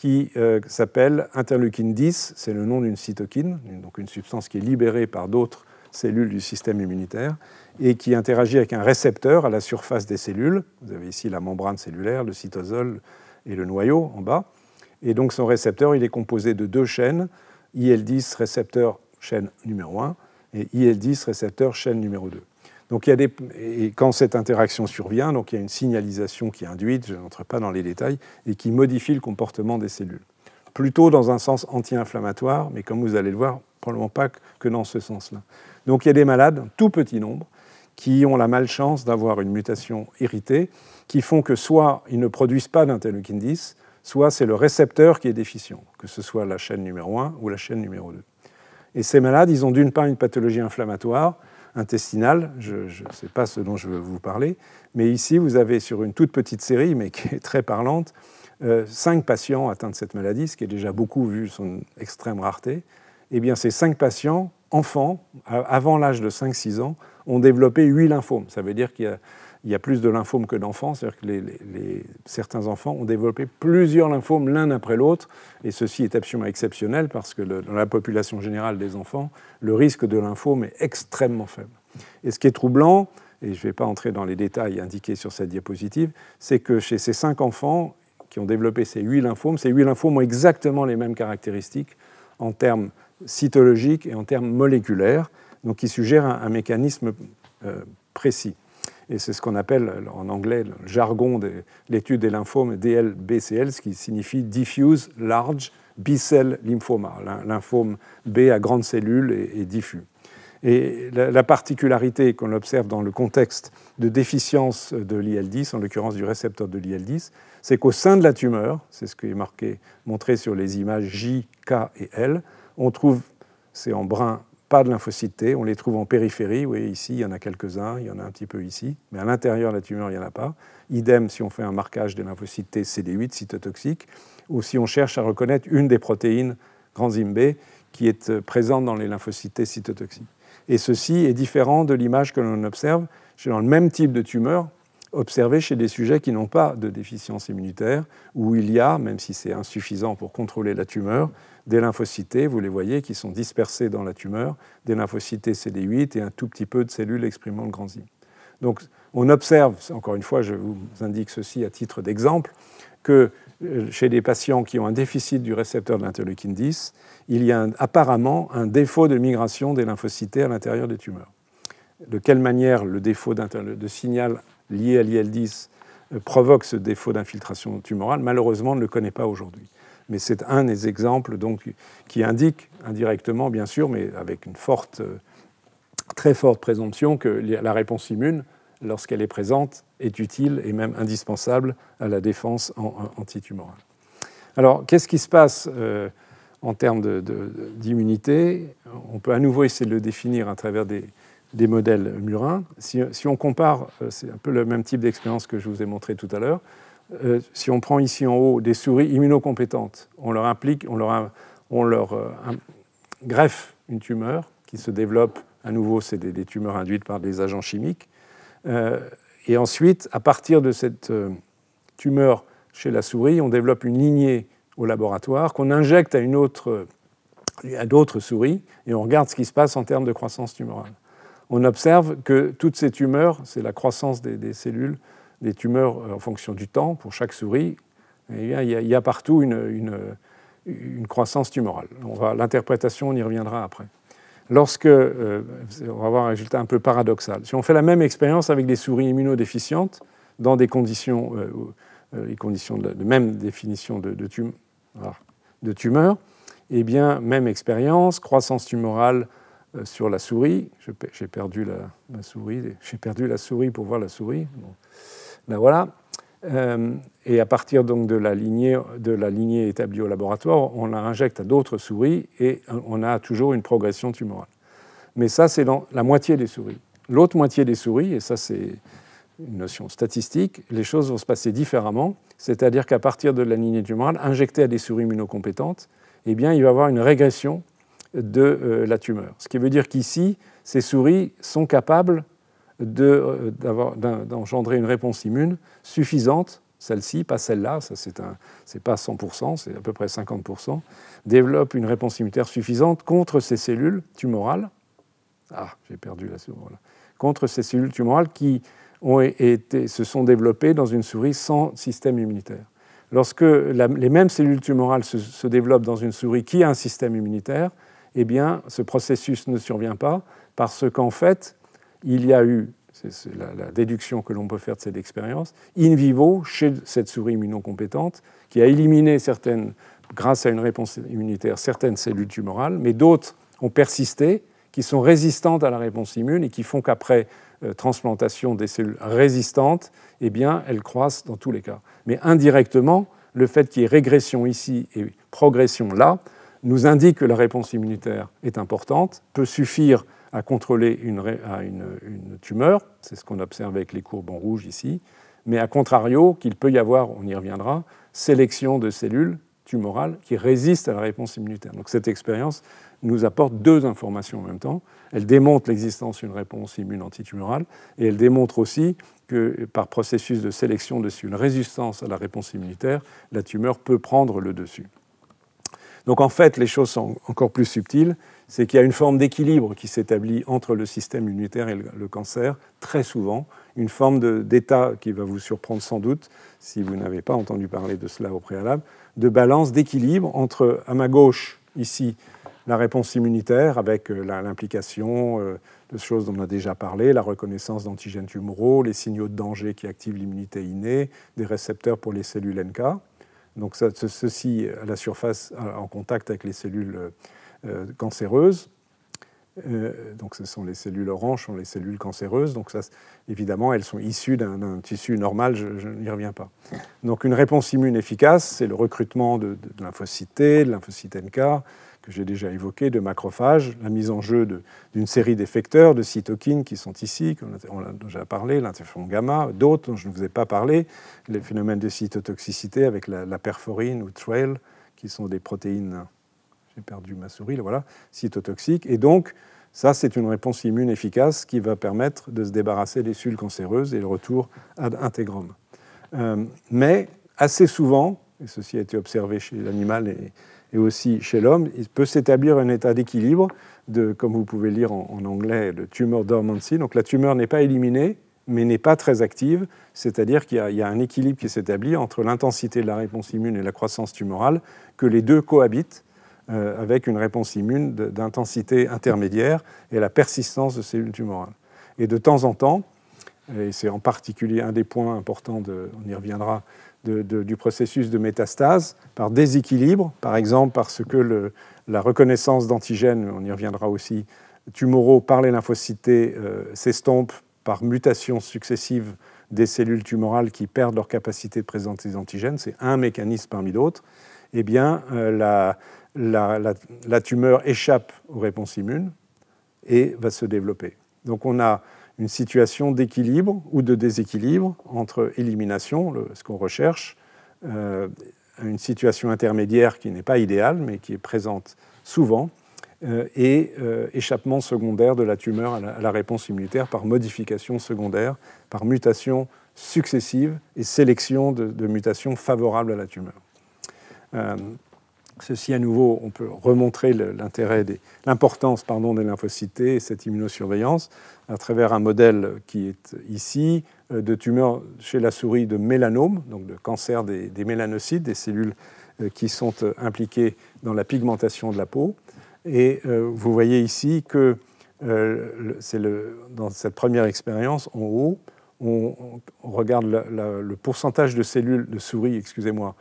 qui euh, s'appelle interleukine 10, c'est le nom d'une cytokine, donc une substance qui est libérée par d'autres cellules du système immunitaire, et qui interagit avec un récepteur à la surface des cellules. Vous avez ici la membrane cellulaire, le cytosol et le noyau en bas. Et donc son récepteur, il est composé de deux chaînes, IL10 récepteur chaîne numéro 1 et IL10 récepteur chaîne numéro 2. Donc il y a des, et quand cette interaction survient, donc il y a une signalisation qui est induite, je n'entre pas dans les détails, et qui modifie le comportement des cellules. Plutôt dans un sens anti-inflammatoire, mais comme vous allez le voir, probablement pas que dans ce sens-là. Donc il y a des malades, un tout petit nombre, qui ont la malchance d'avoir une mutation héritée, qui font que soit ils ne produisent pas d'interleukine 10, soit c'est le récepteur qui est déficient, que ce soit la chaîne numéro 1 ou la chaîne numéro 2. Et ces malades, ils ont d'une part une pathologie inflammatoire intestinale, je ne sais pas ce dont je veux vous parler, mais ici vous avez sur une toute petite série, mais qui est très parlante, euh, cinq patients atteints de cette maladie, ce qui est déjà beaucoup vu son extrême rareté. Eh bien, ces cinq patients, enfants, avant l'âge de 5-6 ans, ont développé 8 lymphomes. Ça veut dire qu'il y, a plus de lymphomes que d'enfants, c'est-à-dire que certains enfants ont développé plusieurs lymphomes l'un après l'autre, et ceci est absolument exceptionnel parce que dans la population générale des enfants, le risque de lymphome est extrêmement faible. Et ce qui est troublant, et je ne vais pas entrer dans les détails indiqués sur cette diapositive, c'est que chez ces cinq enfants qui ont développé ces huit lymphomes, ces huit lymphomes ont exactement les mêmes caractéristiques en termes cytologiques et en termes moléculaires donc qui suggère un, mécanisme euh, précis. Et c'est ce qu'on appelle en anglais le jargon de l'étude des lymphomes DLBCL, ce qui signifie Diffuse Large B-Cell Lymphoma, lymphome B à grandes cellules et, diffus. Et la, particularité qu'on observe dans le contexte de déficience de l'IL-10, en l'occurrence du récepteur de l'IL-10, c'est qu'au sein de la tumeur, c'est ce qui est marqué, montré sur les images J, K et L, on trouve, c'est en brun, pas de lymphocytes T, on les trouve en périphérie. Vous voyez ici, il y en a quelques-uns, il y en a un petit peu ici, mais à l'intérieur de la tumeur, il n'y en a pas. Idem si on fait un marquage des lymphocytes T CD8 cytotoxiques, ou si on cherche à reconnaître une des protéines granzyme B qui est euh, présente dans les lymphocytes T cytotoxiques. Et ceci est différent de l'image que l'on observe dans le même type de tumeur observée chez des sujets qui n'ont pas de déficience immunitaire, où il y a, même si c'est insuffisant pour contrôler la tumeur, des lymphocytes, vous les voyez, qui sont dispersés dans la tumeur, des lymphocytes CD8 et un tout petit peu de cellules exprimant le granzyme. Donc on observe, encore une fois, je vous indique ceci à titre d'exemple, que euh, chez des patients qui ont un déficit du récepteur de l'interleukine 10, il y a apparemment un défaut de migration des lymphocytes à l'intérieur des tumeurs. De quelle manière le défaut de signal lié à l'IL10 euh, provoque ce défaut d'infiltration tumorale, malheureusement, on ne le connaît pas aujourd'hui. Mais c'est un des exemples donc, qui indique indirectement, bien sûr, mais avec une forte, euh, très forte présomption, que la réponse immune lorsqu'elle est présente, est utile et même indispensable à la défense antitumorale. Alors, qu'est-ce qui se passe euh, en termes d'immunité? On peut à nouveau essayer de le définir à travers des, modèles murins. Si, on compare, euh, c'est un peu le même type d'expérience que je vous ai montré tout à l'heure. Euh, si on prend ici en haut des souris immunocompétentes, on leur implique, on leur, leur greffe une tumeur qui se développe. À nouveau, c'est des tumeurs induites par des agents chimiques. Euh, et ensuite, à partir de cette euh, tumeur chez la souris, on développe une lignée au laboratoire qu'on injecte à à d'autres souris et on regarde ce qui se passe en termes de croissance tumorale. On observe que toutes ces tumeurs, c'est la croissance des, cellules, des tumeurs euh, en fonction du temps pour chaque souris, il, y a, partout une, croissance tumorale. L'interprétation, on y reviendra après lorsque, euh, on va avoir un résultat un peu paradoxal. Si on fait la même expérience avec des souris immunodéficientes, dans des conditions, euh, de, même définition de, de, tumeur, eh bien, même expérience, croissance tumorale sur la souris. J'ai perdu la, souris, j'ai perdu la souris pour voir la souris. Bon. voilà. et à partir donc de la, lignée, de la lignée établie au laboratoire, on la injecte à d'autres souris et on a toujours une progression tumorale. Mais ça, c'est dans la moitié des souris. L'autre moitié des souris, et ça c'est une notion statistique, les choses vont se passer différemment, c'est-à-dire qu'à partir de la lignée tumorale, injectée à des souris immunocompétentes, eh bien, il va y avoir une régression de euh, la tumeur. Ce qui veut dire qu'ici, ces souris sont capables euh, d'engendrer une réponse immune suffisante, celle-ci, pas celle-là, c'est, pas 100%, c'est à peu près 50%, développe une réponse immunitaire suffisante contre ces cellules tumorales. Ah, j'ai perdu la souris. Contre ces cellules tumorales qui ont été, se sont développées dans une souris sans système immunitaire. Lorsque les mêmes cellules tumorales se, développent dans une souris qui a un système immunitaire, eh bien, ce processus ne survient pas parce qu'en fait, il y a eu, c'est la, déduction que l'on peut faire de cette expérience, in vivo, chez cette souris immunocompétente, qui a éliminé certaines, grâce à une réponse immunitaire, certaines cellules tumorales, mais d'autres ont persisté, qui sont résistantes à la réponse immune et qui font qu'après euh, transplantation des cellules résistantes, eh bien, elles croissent dans tous les cas. Mais indirectement, le fait qu'il y ait régression ici et progression là nous indique que la réponse immunitaire est importante, peut suffire à contrôler une, tumeur, c'est ce qu'on observe avec les courbes en rouge ici, mais à contrario qu'il peut y avoir, on y reviendra, sélection de cellules tumorales qui résistent à la réponse immunitaire. Donc cette expérience nous apporte deux informations en même temps. Elle démontre l'existence d'une réponse immune antitumorale et elle démontre aussi que par processus de sélection de une résistance à la réponse immunitaire, la tumeur peut prendre le dessus. Donc en fait, les choses sont encore plus subtiles c'est qu'il y a une forme d'équilibre qui s'établit entre le système immunitaire et le, cancer, très souvent, une forme d'état qui va vous surprendre sans doute, si vous n'avez pas entendu parler de cela au préalable, de balance, d'équilibre entre, à ma gauche, ici, la réponse immunitaire avec euh, l'implication euh, de choses dont on a déjà parlé, la reconnaissance d'antigènes tumoraux, les signaux de danger qui activent l'immunité innée, des récepteurs pour les cellules NK. Donc ceci à la surface en contact avec les cellules euh, cancéreuse, donc ce sont les cellules oranges, sont les cellules cancéreuses. Donc ça, évidemment, elles sont issues d'un tissu normal, je, n'y reviens pas. Donc une réponse immune efficace, c'est le recrutement de, de lymphocytes T, de lymphocytes NK, que j'ai déjà évoqué, de macrophages, la mise en jeu d'une série d'effecteurs, de cytokines qui sont ici, on a déjà parlé, l'interféron gamma, d'autres dont je ne vous ai pas parlé, les phénomènes de cytotoxicité avec la, perforine ou trail, qui sont des protéines, j'ai perdu ma souris, voilà, cytotoxiques. Et donc, ça, c'est une réponse immune efficace qui va permettre de se débarrasser des cellules cancéreuses et le retour ad integrum. Euh, mais assez souvent, et ceci a été observé chez l'animal et, et aussi chez l'homme, il peut s'établir un état d'équilibre, de, comme vous pouvez lire en, anglais, le tumor dormancy. Donc la tumeur n'est pas éliminée, mais n'est pas très active, c'est-à-dire qu'il y, a un équilibre qui s'établit entre l'intensité de la réponse immune et la croissance tumorale, que les deux cohabitent euh, avec une réponse immune d'intensité intermédiaire et la persistance de cellules tumorales. Et de temps en temps, et c'est en particulier un des points importants, de, on y reviendra, du processus de métastase par déséquilibre, par exemple parce que la reconnaissance d'antigènes, on y reviendra aussi, tumoraux par les lymphocytes euh, s'estompe par mutation successive des cellules tumorales qui perdent leur capacité de présenter des antigènes, c'est un mécanisme parmi d'autres, eh bien euh, la, tumeur échappe aux réponses immunes et va se développer. Donc on a une situation d'équilibre ou de déséquilibre entre élimination, ce qu'on recherche, euh, une situation intermédiaire qui n'est pas idéale, mais qui est présente souvent, euh, et euh, échappement secondaire de la tumeur à la, réponse immunitaire par modification secondaire, par mutation successive et sélection de, de mutations favorables à la tumeur. Ceci, à nouveau, on peut remontrer l'intérêt, l'importance pardon, des lymphocytes et cette immunosurveillance à travers un modèle qui est ici euh, de tumeurs chez la souris de mélanome, donc de cancer des, mélanocytes, des cellules euh, qui sont euh, impliquées dans la pigmentation de la peau. Et vous voyez ici que c'est dans cette première expérience, en haut, on, regarde le pourcentage de cellules de souris, excusez-moi,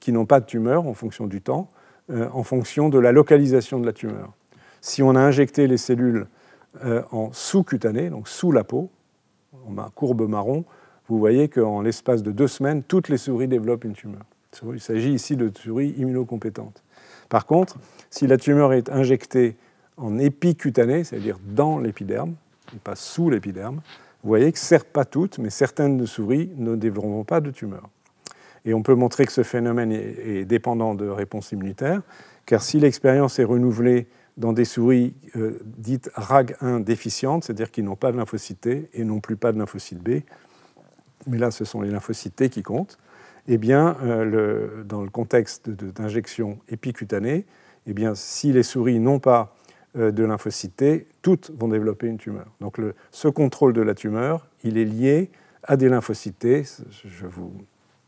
qui n'ont pas de tumeur en fonction du temps. Euh, en fonction de la localisation de la tumeur. Si on a injecté les cellules euh, en sous-cutané, donc sous la peau, en courbe marron, vous voyez qu'en l'espace de deux semaines, toutes les souris développent une tumeur. Il s'agit ici de souris immunocompétentes. Par contre, si la tumeur est injectée en épicutané, c'est-à-dire dans l'épiderme, et pas sous l'épiderme, vous voyez que certes pas toutes, mais certaines souris ne développeront pas de tumeur. Et on peut montrer que ce phénomène est, dépendant de réponses immunitaires, car si l'expérience est renouvelée dans des souris euh, dites RAG1 déficientes, c'est-à-dire qui n'ont pas de lymphocyte T et non plus pas de lymphocyte B, mais là ce sont les lymphocytes T qui comptent, eh bien, euh, dans le contexte d'injection épicutanée, eh bien, si les souris n'ont pas euh, de lymphocytes T, toutes vont développer une tumeur. Donc ce contrôle de la tumeur, il est lié à des lymphocytes. Je vous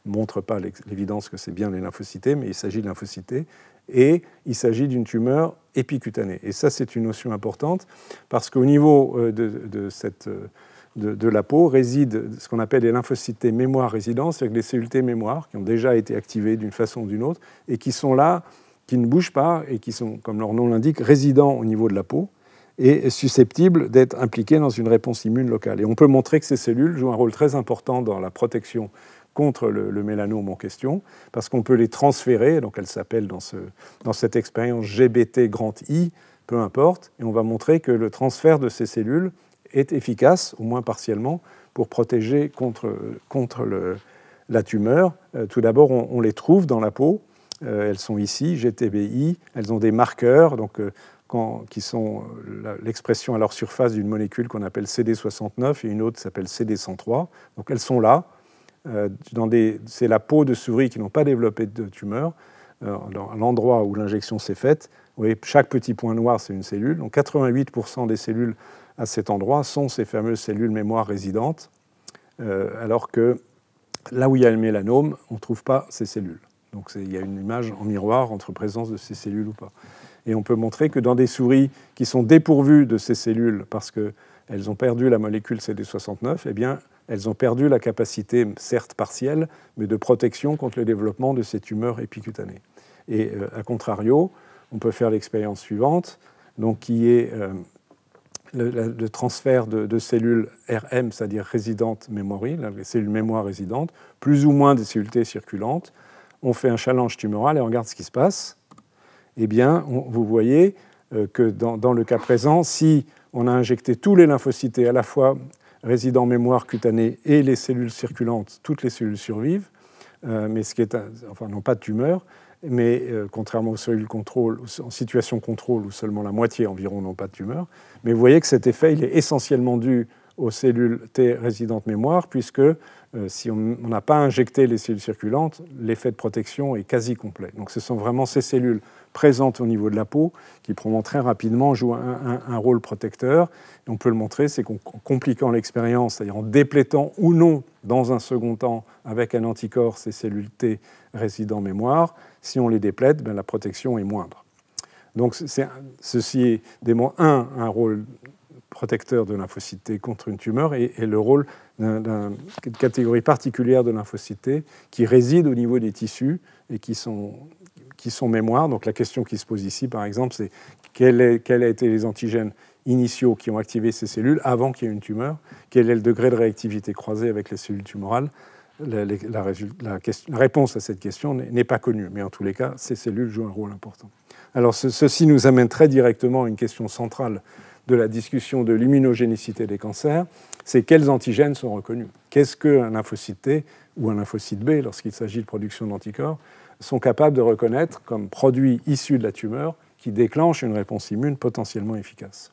montre pas l'évidence que c'est bien les lymphocytes, mais il s'agit de lymphocytes, et il s'agit d'une tumeur épicutanée. Et ça, c'est une notion importante, parce qu'au niveau euh, de, euh, de, la peau réside ce qu'on appelle les lymphocytes mémoire résidents, c'est-à-dire les cellules T mémoire qui ont déjà été activées d'une façon ou d'une autre, et qui sont là, qui ne bougent pas, et qui sont, comme leur nom l'indique, résidents au niveau de la peau, et susceptibles d'être impliquées dans une réponse immune locale. Et on peut montrer que ces cellules jouent un rôle très important dans la protection contre le, mélanome en question, parce qu'on peut les transférer, donc elles s'appellent dans, ce, dans cette expérience GBT grand I, peu importe, et on va montrer que le transfert de ces cellules est efficace, au moins partiellement, pour protéger contre, contre la tumeur. Euh, tout d'abord, on, les trouve dans la peau, euh, elles sont ici, GTBI, elles ont des marqueurs, donc, euh, qui sont l'expression à leur surface d'une molécule qu'on appelle CD69 et une autre s'appelle CD103. Donc elles sont là, c'est la peau de souris qui n'ont pas développé de tumeur, euh, dans l'endroit où l'injection s'est faite. Vous voyez, chaque petit point noir, c'est une cellule. Donc 88% des cellules à cet endroit sont ces fameuses cellules mémoire résidentes, euh, alors que là où il y a le mélanome, on ne trouve pas ces cellules. Donc il y a une image en miroir entre présence de ces cellules ou pas. Et on peut montrer que dans des souris qui sont dépourvues de ces cellules parce qu'elles ont perdu la molécule CD69, eh bien, elles ont perdu la capacité, certes partielle, mais de protection contre le développement de ces tumeurs épicutanées. Et à euh, contrario, on peut faire l'expérience suivante, donc qui est euh, le, transfert de, cellules RM, c'est-à-dire résidentes memory, les cellules mémoire résidentes, plus ou moins des cellules T circulantes. On fait un challenge tumoral et on regarde ce qui se passe. Eh bien, vous voyez euh, que dans, le cas présent, si on a injecté tous les lymphocytes, à la fois résidents mémoire cutanée et les cellules circulantes, toutes les cellules survivent, euh, mais ce qui est, enfin, n'ont pas de tumeur, mais euh, contrairement aux cellules contrôle, en situation contrôle où seulement la moitié environ n'ont pas de tumeur. Mais vous voyez que cet effet, il est essentiellement dû aux cellules T résidentes mémoire, puisque euh, si on n'a pas injecté les cellules circulantes, l'effet de protection est quasi complet. Donc ce sont vraiment ces cellules présentes au niveau de la peau qui, probablement très rapidement, jouent un, rôle protecteur. on peut le montrer, c'est qu'en compliquant l'expérience, c'est-à-dire en déplétant ou non, dans un second temps, avec un anticorps, ces cellules T résidents mémoire, si on les déplète, ben, la protection est moindre. Donc ceci démontre, un, un rôle protecteur de lymphocytes contre une tumeur et, le rôle d'une catégorie particulière de lymphocytes qui réside au niveau des tissus et qui sont, qui sont mémoire. Donc la question qui se pose ici, par exemple, c'est quels quel a été les antigènes initiaux qui ont activé ces cellules avant qu'il y ait une tumeur? Quel est le degré de réactivité croisée avec les cellules tumorales? La, la, réponse à cette question n'est pas connue, mais en tous les cas, ces cellules jouent un rôle important. Alors ceci nous amène très directement à une question centrale de la discussion de l'immunogénicité des cancers, c'est quels antigènes sont reconnus? Qu'est-ce qu'un lymphocyte T ou un lymphocyte B, lorsqu'il s'agit de production d'anticorps, sont capables de reconnaître comme produits issus de la tumeur qui déclenchent une réponse immune potentiellement efficace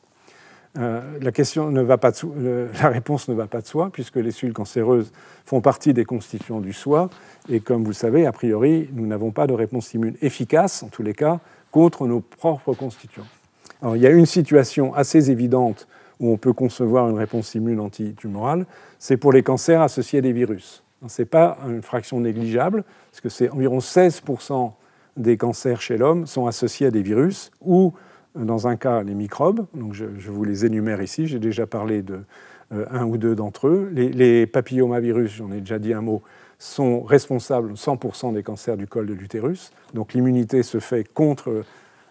euh, la, question ne va pas (laughs) la réponse ne va pas de soi, puisque les cellules cancéreuses font partie des constituants du soi, et comme vous le savez, a priori, nous n'avons pas de réponse immune efficace, en tous les cas, contre nos propres constituants il y a une situation assez évidente où on peut concevoir une réponse immune antitumorale, c'est pour les cancers associés à des virus. Ce n'est pas une fraction négligeable, parce que c'est environ 16% des cancers chez l'homme sont associés à des virus, ou dans un cas les microbes, donc je, vous les énumère ici, j'ai déjà parlé de euh, un ou deux d'entre eux. Les, les papillomavirus, j'en ai déjà dit un mot, sont responsables 100% des cancers du col de l'utérus, donc l'immunité se fait contre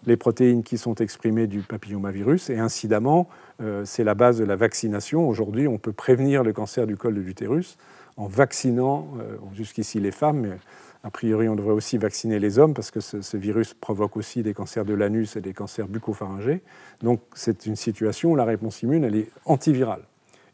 les protéines qui sont exprimées du papillomavirus. Et incidemment, euh, c'est la base de la vaccination. Aujourd'hui, on peut prévenir le cancer du col de l'utérus en vaccinant euh, jusqu'ici les femmes, mais a priori, on devrait aussi vacciner les hommes parce que ce, virus provoque aussi des cancers de l'anus et des cancers bucopharyngés. Donc, c'est une situation où la réponse immune, elle est antivirale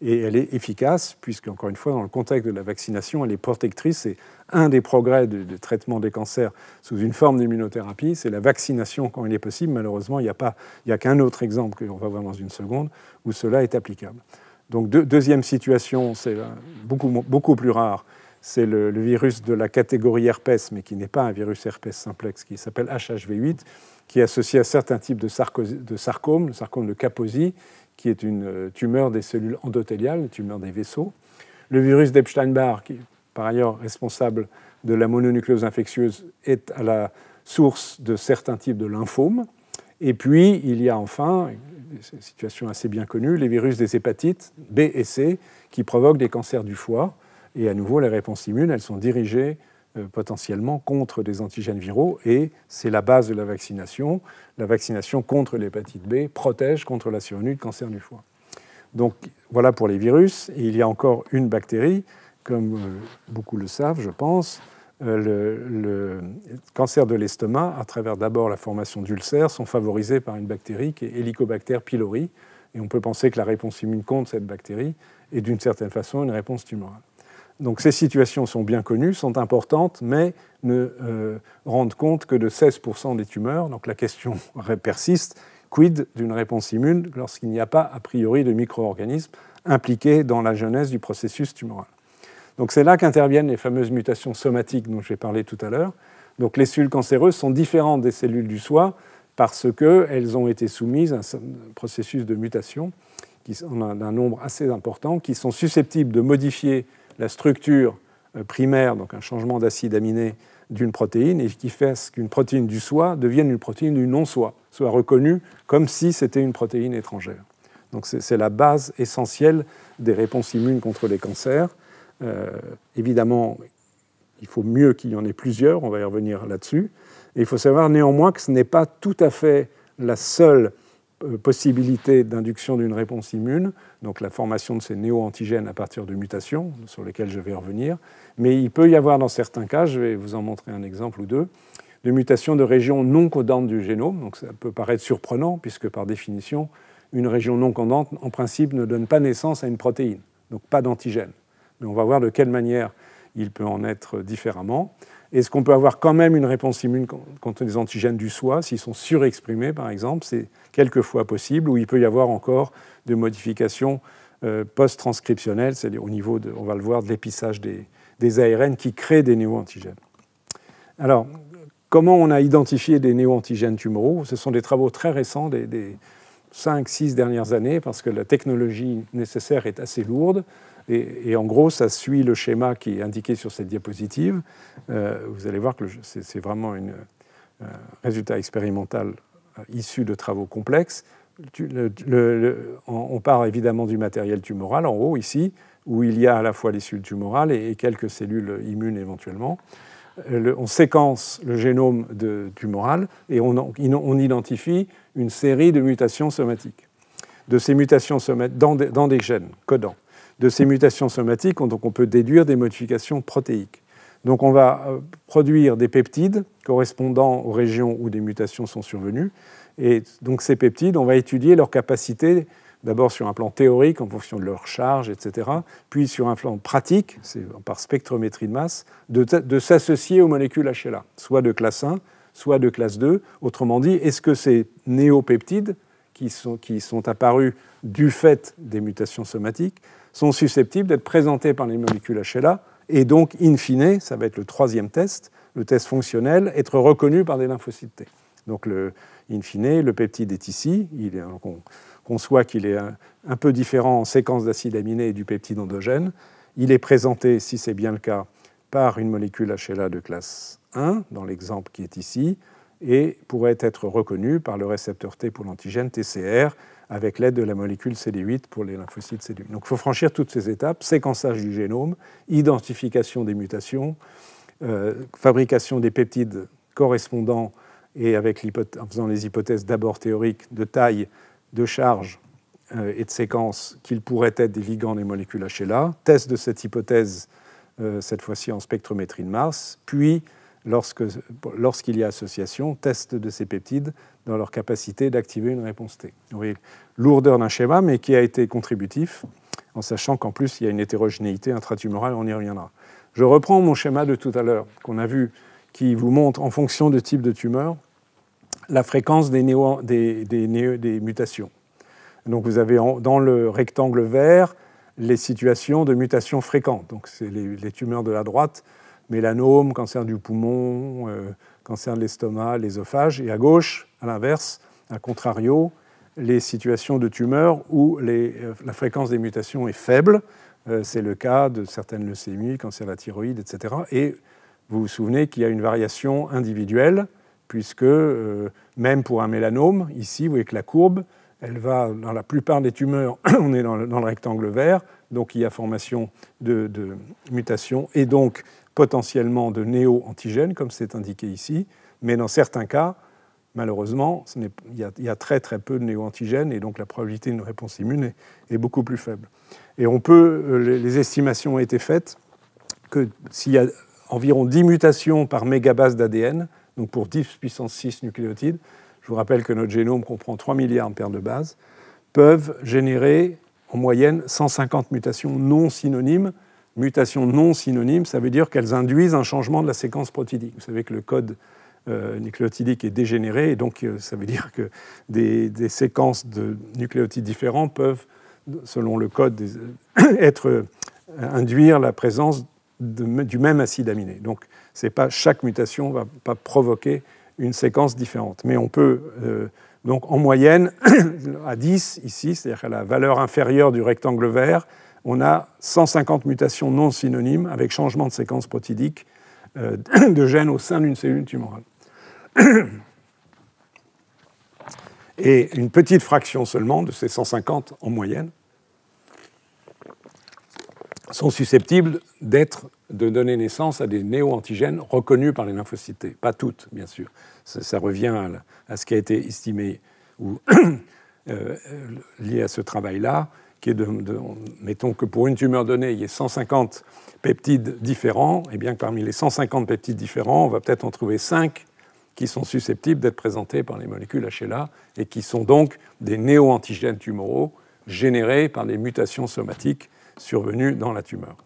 et elle est efficace, puisque, encore une fois, dans le contexte de la vaccination, elle est protectrice. Et un des progrès de, traitement des cancers sous une forme d'immunothérapie, c'est la vaccination quand il est possible. Malheureusement, il n'y a, pas, il a qu'un autre exemple que l'on va voir dans une seconde où cela est applicable. Donc, deuxième situation, c'est beaucoup, beaucoup plus rare, c'est le, virus de la catégorie herpès, mais qui n'est pas un virus herpès simplex, qui s'appelle HHV8, qui est associé à certains types de, de sarcome, le sarcome de Kaposi, qui est une euh, tumeur des cellules endothéliales, une tumeur des vaisseaux. Le virus d'Epstein-Barr, qui est par ailleurs responsable de la mononucléose infectieuse, est à la source de certains types de lymphomes. Et puis, il y a enfin, situation assez bien connue, les virus des hépatites B et C, qui provoquent des cancers du foie. Et à nouveau, les réponses immunes, elles sont dirigées euh, potentiellement contre des antigènes viraux et c'est la base de la vaccination. La vaccination contre l'hépatite B protège contre la survenue de cancer du foie. Donc voilà pour les virus. Il y a encore une bactérie, comme euh, beaucoup le savent, je pense. Euh, le, cancer de l'estomac, à travers d'abord la formation d'ulcères, sont favorisés par une bactérie qui est Helicobacter pylori. Et on peut penser que la réponse immune contre cette bactérie est d'une certaine façon une réponse tumorale. Donc ces situations sont bien connues, sont importantes, mais ne euh, rendent compte que de 16% des tumeurs. Donc la question (laughs) persiste, quid d'une réponse immune lorsqu'il n'y a pas a priori de micro-organismes impliqués dans la genèse du processus tumoral? Donc c'est là qu'interviennent les fameuses mutations somatiques dont j'ai parlé tout à l'heure. Donc les cellules cancéreuses sont différentes des cellules du soi parce qu'elles ont été soumises à un processus de mutation d'un nombre assez important qui sont susceptibles de modifier la structure euh, primaire, donc un changement d'acide aminé d'une protéine, et qui fait qu'une protéine du soi devienne une protéine du non-soi, soit reconnue comme si c'était une protéine étrangère. Donc c'est la base essentielle des réponses immunes contre les cancers. Euh, évidemment, il faut mieux qu'il y en ait plusieurs, on va y revenir là-dessus. Il faut savoir néanmoins que ce n'est pas tout à fait la seule possibilité d'induction d'une réponse immune, donc la formation de ces néo-antigènes à partir de mutations, sur lesquelles je vais revenir. Mais il peut y avoir dans certains cas, je vais vous en montrer un exemple ou deux, de mutations de régions non codantes du génome. Donc ça peut paraître surprenant, puisque par définition, une région non codante, en principe, ne donne pas naissance à une protéine, donc pas d'antigène. Mais on va voir de quelle manière il peut en être différemment. Est-ce qu'on peut avoir quand même une réponse immune contre les antigènes du soi, s'ils sont surexprimés par exemple? C'est quelquefois possible, ou il peut y avoir encore des modifications euh, post-transcriptionnelles, c'est-à-dire au niveau, on va le voir, de l'épissage des, ARN qui créent des néo-antigènes. Alors, comment on a identifié des néo-antigènes tumoraux? Ce sont des travaux très récents, des, des 5-6 dernières années, parce que la technologie nécessaire est assez lourde. Et, en gros, ça suit le schéma qui est indiqué sur cette diapositive. Euh, vous allez voir que c'est vraiment un euh, résultat expérimental euh, issu de travaux complexes. on part évidemment du matériel tumoral en haut ici, où il y a à la fois les cellules tumorales et, quelques cellules immunes éventuellement. on séquence le génome de, tumoral et on, identifie une série de mutations somatiques. De ces mutations somatiques dans des gènes codants de ces mutations somatiques, on peut déduire des modifications protéiques. Donc on va euh, produire des peptides correspondant aux régions où des mutations sont survenues. Et donc ces peptides, on va étudier leur capacité, d'abord sur un plan théorique en fonction de leur charge, etc., puis sur un plan pratique, par spectrométrie de masse, de, s'associer aux molécules HLA, soit de classe 1, soit de classe 2. Autrement dit, est-ce que ces néopeptides qui sont, qui sont apparus du fait des mutations somatiques sont susceptibles d'être présentés par les molécules HLA et donc, in fine, ça va être le troisième test, le test fonctionnel, être reconnu par des lymphocytes T. Donc, in fine, le peptide est ici. Il est, on conçoit qu'il est un, peu différent en séquence d'acides aminés et du peptide endogène. Il est présenté, si c'est bien le cas, par une molécule HLA de classe 1, dans l'exemple qui est ici, et pourrait être reconnu par le récepteur T pour l'antigène TCR, avec l'aide de la molécule CD8 pour les lymphocytes CD8. Donc il faut franchir toutes ces étapes, séquençage du génome, identification des mutations, euh, fabrication des peptides correspondants et avec en faisant les hypothèses d'abord théoriques de taille, de charge euh, et de séquence qu'ils pourraient être des ligands des molécules HLA, test de cette hypothèse euh, cette fois-ci en spectrométrie de Mars, puis lorsqu'il y a association, test de ces peptides dans leur capacité d'activer une réponse T. Oui, lourdeur d'un schéma, mais qui a été contributif, en sachant qu'en plus, il y a une hétérogénéité intratumorale, on y reviendra. Je reprends mon schéma de tout à l'heure, qu'on a vu, qui vous montre, en fonction de type de tumeur, la fréquence des, des, mutations. Donc vous avez dans le rectangle vert les situations de mutations fréquentes. Donc c'est les, tumeurs de la droite, mélanome, cancer du poumon, euh, cancer de l'estomac, l'ésophage, et à gauche, à l'inverse, à contrario, les situations de tumeurs où euh, la fréquence des mutations est faible. Euh, c'est le cas de certaines leucémies, cancer de la thyroïde, etc. Et vous vous souvenez qu'il y a une variation individuelle, puisque même pour un mélanome, ici, vous voyez que la courbe, elle va, dans la plupart des tumeurs, (coughs) on est dans le, rectangle vert, donc il y a formation de mutations, et donc potentiellement de néo-antigènes, comme c'est indiqué ici, mais dans certains cas, malheureusement, il, y a, très très peu de néo-antigènes, et donc la probabilité d'une réponse immune est, beaucoup plus faible. Et on peut, euh, les estimations ont été faites que s'il y a environ 10 mutations par mégabase d'ADN, donc pour 10 puissance 6 nucléotides, je vous rappelle que notre génome comprend 3 milliards de paires de bases, peuvent générer en moyenne 150 mutations non synonymes mutations non synonymes, ça veut dire qu'elles induisent un changement de la séquence protidique. Vous savez que le code euh, nucléotidique est dégénéré, et donc euh, ça veut dire que des, séquences de nucléotides différents peuvent, selon le code, (coughs) être, euh, induire la présence du même acide aminé. Donc c'est pas chaque mutation va pas provoquer une séquence différente, mais on peut donc en moyenne (coughs) à 10 ici, c'est-à-dire à la valeur inférieure du rectangle vert, on a 150 mutations non synonymes avec changement de séquence protidique euh, (clears throat) de gènes au sein d'une cellule tumorale. (clears throat) Et une petite fraction seulement de ces 150 en moyenne sont susceptibles de donner naissance à des néo-antigènes reconnus par les lymphocytes Pas toutes, bien sûr. Ça, revient à, ce qui a été estimé ou (clears throat) liées à ce travail-là, qui est de, mettons que pour une tumeur donnée, il y ait 150 peptides différents, et bien que parmi les 150 peptides différents, on va peut-être en trouver 5 qui sont susceptibles d'être présentés par les molécules HLA et qui sont donc des néo-antigènes tumoraux générés par des mutations somatiques survenues dans la tumeur.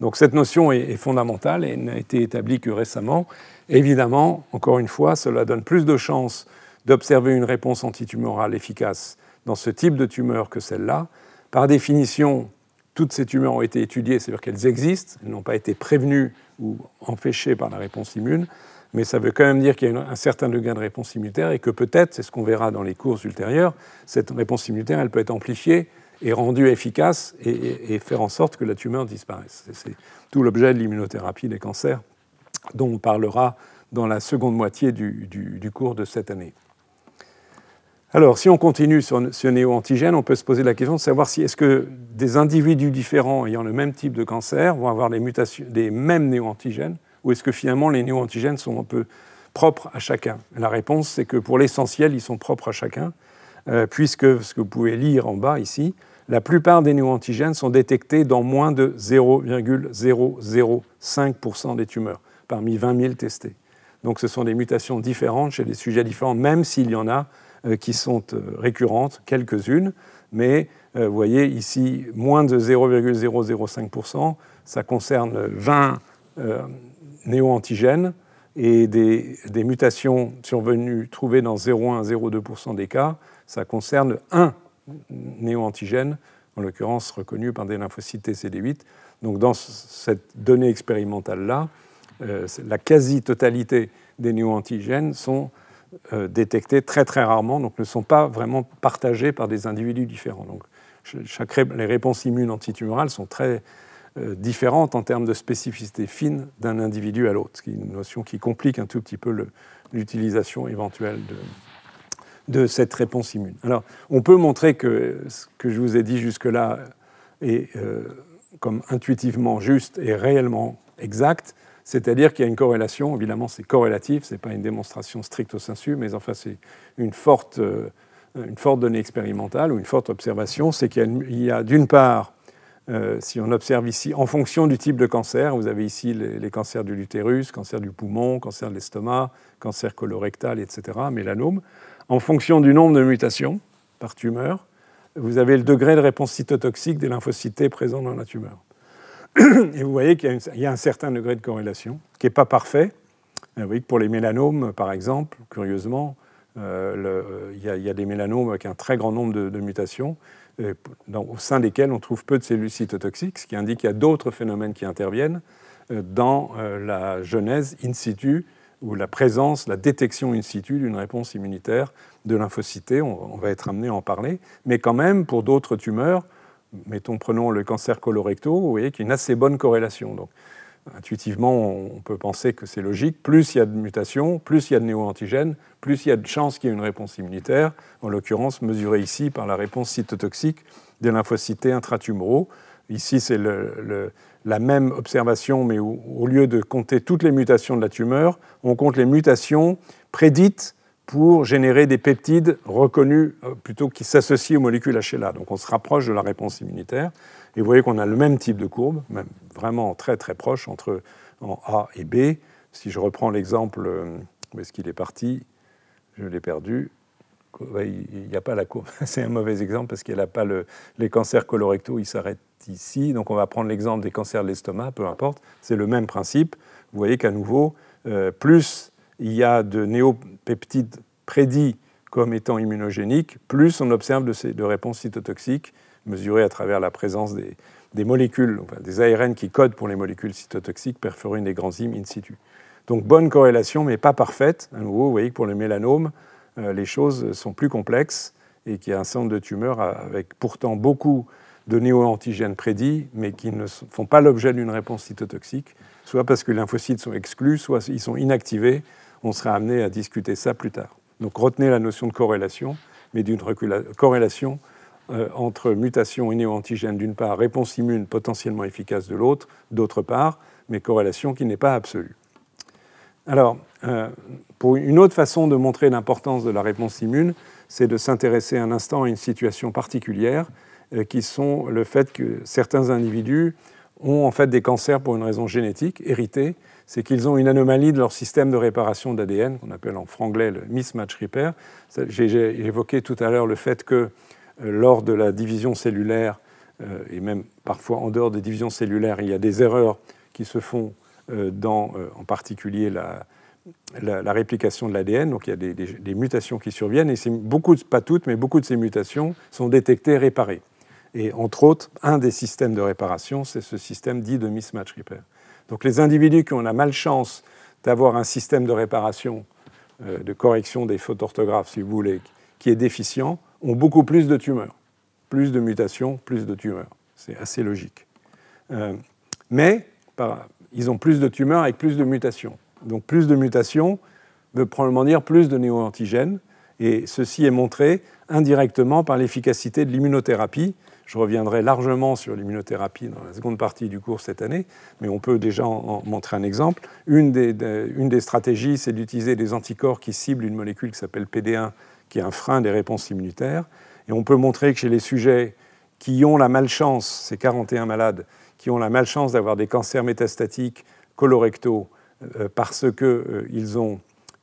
Donc cette notion est, fondamentale et n'a été établie que récemment. Évidemment, encore une fois, cela donne plus de chances d'observer une réponse antitumorale efficace dans ce type de tumeur que celle-là. Par définition, toutes ces tumeurs ont été étudiées, c'est-à-dire qu'elles existent, elles n'ont pas été prévenues ou empêchées par la réponse immune mais ça veut quand même dire qu'il y a un certain degré de réponse immunitaire et que peut-être, c'est ce qu'on verra dans les courses ultérieures, cette réponse immunitaire, elle peut être amplifiée et rendue efficace et, faire en sorte que la tumeur disparaisse. C'est tout l'objet de l'immunothérapie des cancers dont on parlera dans la seconde moitié du, cours de cette année. Alors, si on continue sur ce néo-antigène, on peut se poser la question de savoir si est-ce que des individus différents ayant le même type de cancer vont avoir des, mutations, des mêmes néo-antigènes ou est-ce que finalement les néo-antigènes sont un peu propres à chacun? La réponse, c'est que pour l'essentiel, ils sont propres à chacun, euh, puisque ce que vous pouvez lire en bas ici, la plupart des néo-antigènes sont détectés dans moins de 0,005% des tumeurs, parmi 20 000 testés. Donc ce sont des mutations différentes chez des sujets différents, même s'il y en a qui sont euh, récurrentes, quelques-unes. Mais vous voyez ici, moins de 0,005%, ça concerne 20 néo-antigènes et des, mutations survenues trouvées dans 0,1 à 0,2% des cas, ça concerne un néo-antigène, en l'occurrence reconnu par des lymphocytes TCD8. Donc dans cette donnée expérimentale-là, euh, la quasi-totalité des néo-antigènes sont euh, détectés très très rarement, donc ne sont pas vraiment partagés par des individus différents. Donc chaque, les réponses immunes antitumorales sont très euh, différentes en termes de spécificité fine d'un individu à l'autre, ce qui est une notion qui complique un tout petit peu l'utilisation éventuelle de, cette réponse immune. Alors, on peut montrer que ce que je vous ai dit jusque-là est euh, comme intuitivement juste et réellement exact, c'est-à-dire qu'il y a une corrélation, évidemment c'est corrélatif, ce n'est pas une démonstration stricto sensu, mais enfin c'est une forte, euh, une forte donnée expérimentale ou une forte observation, c'est qu'il y a d'une part euh, si on observe ici, en fonction du type de cancer, vous avez ici les, cancers de l'utérus, cancer du poumon, cancer de l'estomac, cancer colorectal, etc., mélanome, en fonction du nombre de mutations par tumeur, vous avez le degré de réponse cytotoxique des lymphocytes présents dans la tumeur. Et vous voyez qu'il y, a un certain degré de corrélation, qui n'est pas parfait. Vous voyez que pour les mélanomes, par exemple, curieusement, euh, il, y a, des mélanomes avec un très grand nombre de mutations. Euh, au sein desquels on trouve peu de cellules cytotoxiques, ce qui indique qu'il y a d'autres phénomènes qui interviennent euh, dans euh, la genèse in situ ou la présence, la détection in situ d'une réponse immunitaire de lymphocytes. On, va être amené à en parler. Mais quand même, pour d'autres tumeurs, mettons, prenons le cancer colorectal, vous voyez qu'il y a une assez bonne corrélation. Donc, intuitivement, on peut penser que c'est logique. Plus il y a de mutations, plus il y a de néo-antigènes, plus il y a de chances qu'il y ait une réponse immunitaire, en l'occurrence mesurée ici par la réponse cytotoxique des lymphocytes intratumoraux. Ici, c'est la même observation, mais au lieu de compter toutes les mutations de la tumeur, on compte les mutations prédites pour générer des peptides reconnus euh, plutôt qui s'associent aux molécules HLA. Donc on se rapproche de la réponse immunitaire. Et vous voyez qu'on a le même type de courbe, même vraiment très très proche entre en A et B. Si je reprends l'exemple, euh, où est-ce qu'il est parti Je l'ai perdu. Il n'y a pas la courbe. (laughs) C'est un mauvais exemple parce qu'il n'a pas le, les cancers colorectaux, ils s'arrêtent ici. Donc on va prendre l'exemple des cancers de l'estomac, peu importe. C'est le même principe. Vous voyez qu'à nouveau, euh, plus il y a de néopeptides prédits comme étant immunogéniques, plus on observe de, réponses cytotoxiques mesurées à travers la présence des, molécules, des ARN qui codent pour les molécules cytotoxiques, perforines et granzymes in situ. Donc bonne corrélation, mais pas parfaite. À nouveau, vous voyez que pour le mélanome, euh, les choses sont plus complexes et qu'il y a un nombre de tumeurs avec pourtant beaucoup de néo-antigènes prédits, mais qui ne font pas l'objet d'une réponse cytotoxique, soit parce que les lymphocytes sont exclus, soit ils sont inactivés. On sera amené à discuter ça plus tard. Donc retenez la notion de corrélation, mais d'une corrélation euh, entre mutation et néo-antigène d'une part, réponse immune potentiellement efficace de l'autre, d'autre part, mais corrélation qui n'est pas absolue. Alors, euh, pour une autre façon de montrer l'importance de la réponse immune, c'est de s'intéresser un instant à une situation particulière, qui sont le fait que certains individus ont en fait des cancers pour une raison génétique, héritée, c'est qu'ils ont une anomalie de leur système de réparation d'ADN, qu'on appelle en franglais le mismatch repair. J'ai évoqué tout à l'heure le fait que lors de la division cellulaire, et même parfois en dehors des divisions cellulaires, il y a des erreurs qui se font dans, en particulier, la, la, réplication de l'ADN, donc il y a des, mutations qui surviennent, et beaucoup, pas toutes, mais beaucoup de ces mutations sont détectées, réparées. Et entre autres, un des systèmes de réparation, c'est ce système dit de mismatch repair. Donc les individus qui ont la malchance d'avoir un système de réparation, euh, de correction des fautes orthographes, si vous voulez, qui est déficient, ont beaucoup plus de tumeurs. Plus de mutations, plus de tumeurs. C'est assez logique. Euh, mais ils ont plus de tumeurs avec plus de mutations. Donc plus de mutations veut probablement dire plus de néoantigènes, et ceci est montré indirectement par l'efficacité de l'immunothérapie. Je reviendrai largement sur l'immunothérapie dans la seconde partie du cours cette année, mais on peut déjà en montrer un exemple. Une des, stratégies, c'est d'utiliser des anticorps qui ciblent une molécule qui s'appelle PD1, qui est un frein des réponses immunitaires. Et on peut montrer que chez les sujets qui ont la malchance, ces 41 malades, qui ont la malchance d'avoir des cancers métastatiques colorectaux euh, parce qu'ils euh, ont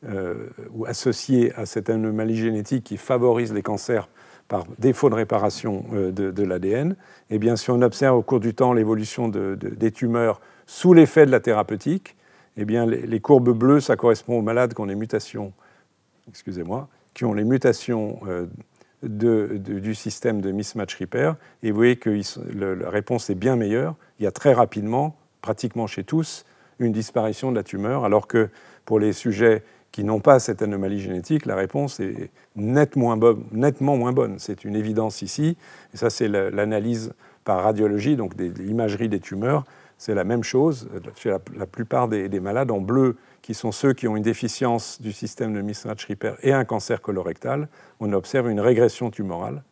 euh, ou associé à cette anomalie génétique qui favorise les cancers par défaut de réparation de, l'ADN, eh bien, si on observe au cours du temps l'évolution des tumeurs sous l'effet de la thérapeutique, eh bien, les, courbes bleues, ça correspond aux malades qui ont les mutations, excusez-moi, qui ont les mutations du système de mismatch repair. Et vous voyez que la réponse est bien meilleure. Il y a très rapidement, pratiquement chez tous, une disparition de la tumeur, alors que pour les sujets qui n'ont pas cette anomalie génétique, la réponse est nettement, moins bonne. C'est une évidence ici. Et ça, c'est l'analyse par radiologie, donc l'imagerie des tumeurs. C'est la même chose chez la, plupart des, malades en bleu, qui sont ceux qui ont une déficience du système de mismatch repair et un cancer colorectal. On observe une régression tumorale,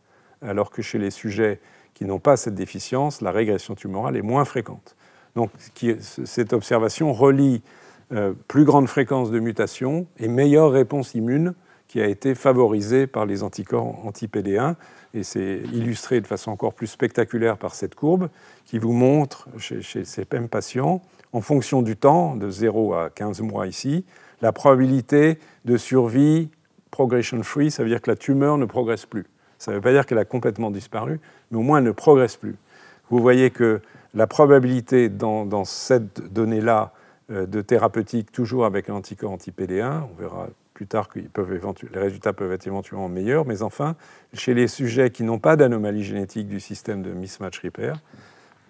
alors que chez les sujets qui n'ont pas cette déficience, la régression tumorale est moins fréquente. Donc cette observation relie euh, plus grande fréquence de mutation et meilleure réponse immune qui a été favorisée par les anticorps anti-PD1. Et c'est illustré de façon encore plus spectaculaire par cette courbe qui vous montre chez, ces mêmes patients, en fonction du temps, de 0 à 15 mois ici, la probabilité de survie progression free, ça veut dire que la tumeur ne progresse plus. Ça ne veut pas dire qu'elle a complètement disparu, mais au moins elle ne progresse plus. Vous voyez que la probabilité dans, cette donnée-là de thérapeutique, toujours avec un anticorps anti-PD1, on verra plus tard que les résultats peuvent être éventuellement meilleurs, mais enfin, chez les sujets qui n'ont pas d'anomalie génétique du système de mismatch repair,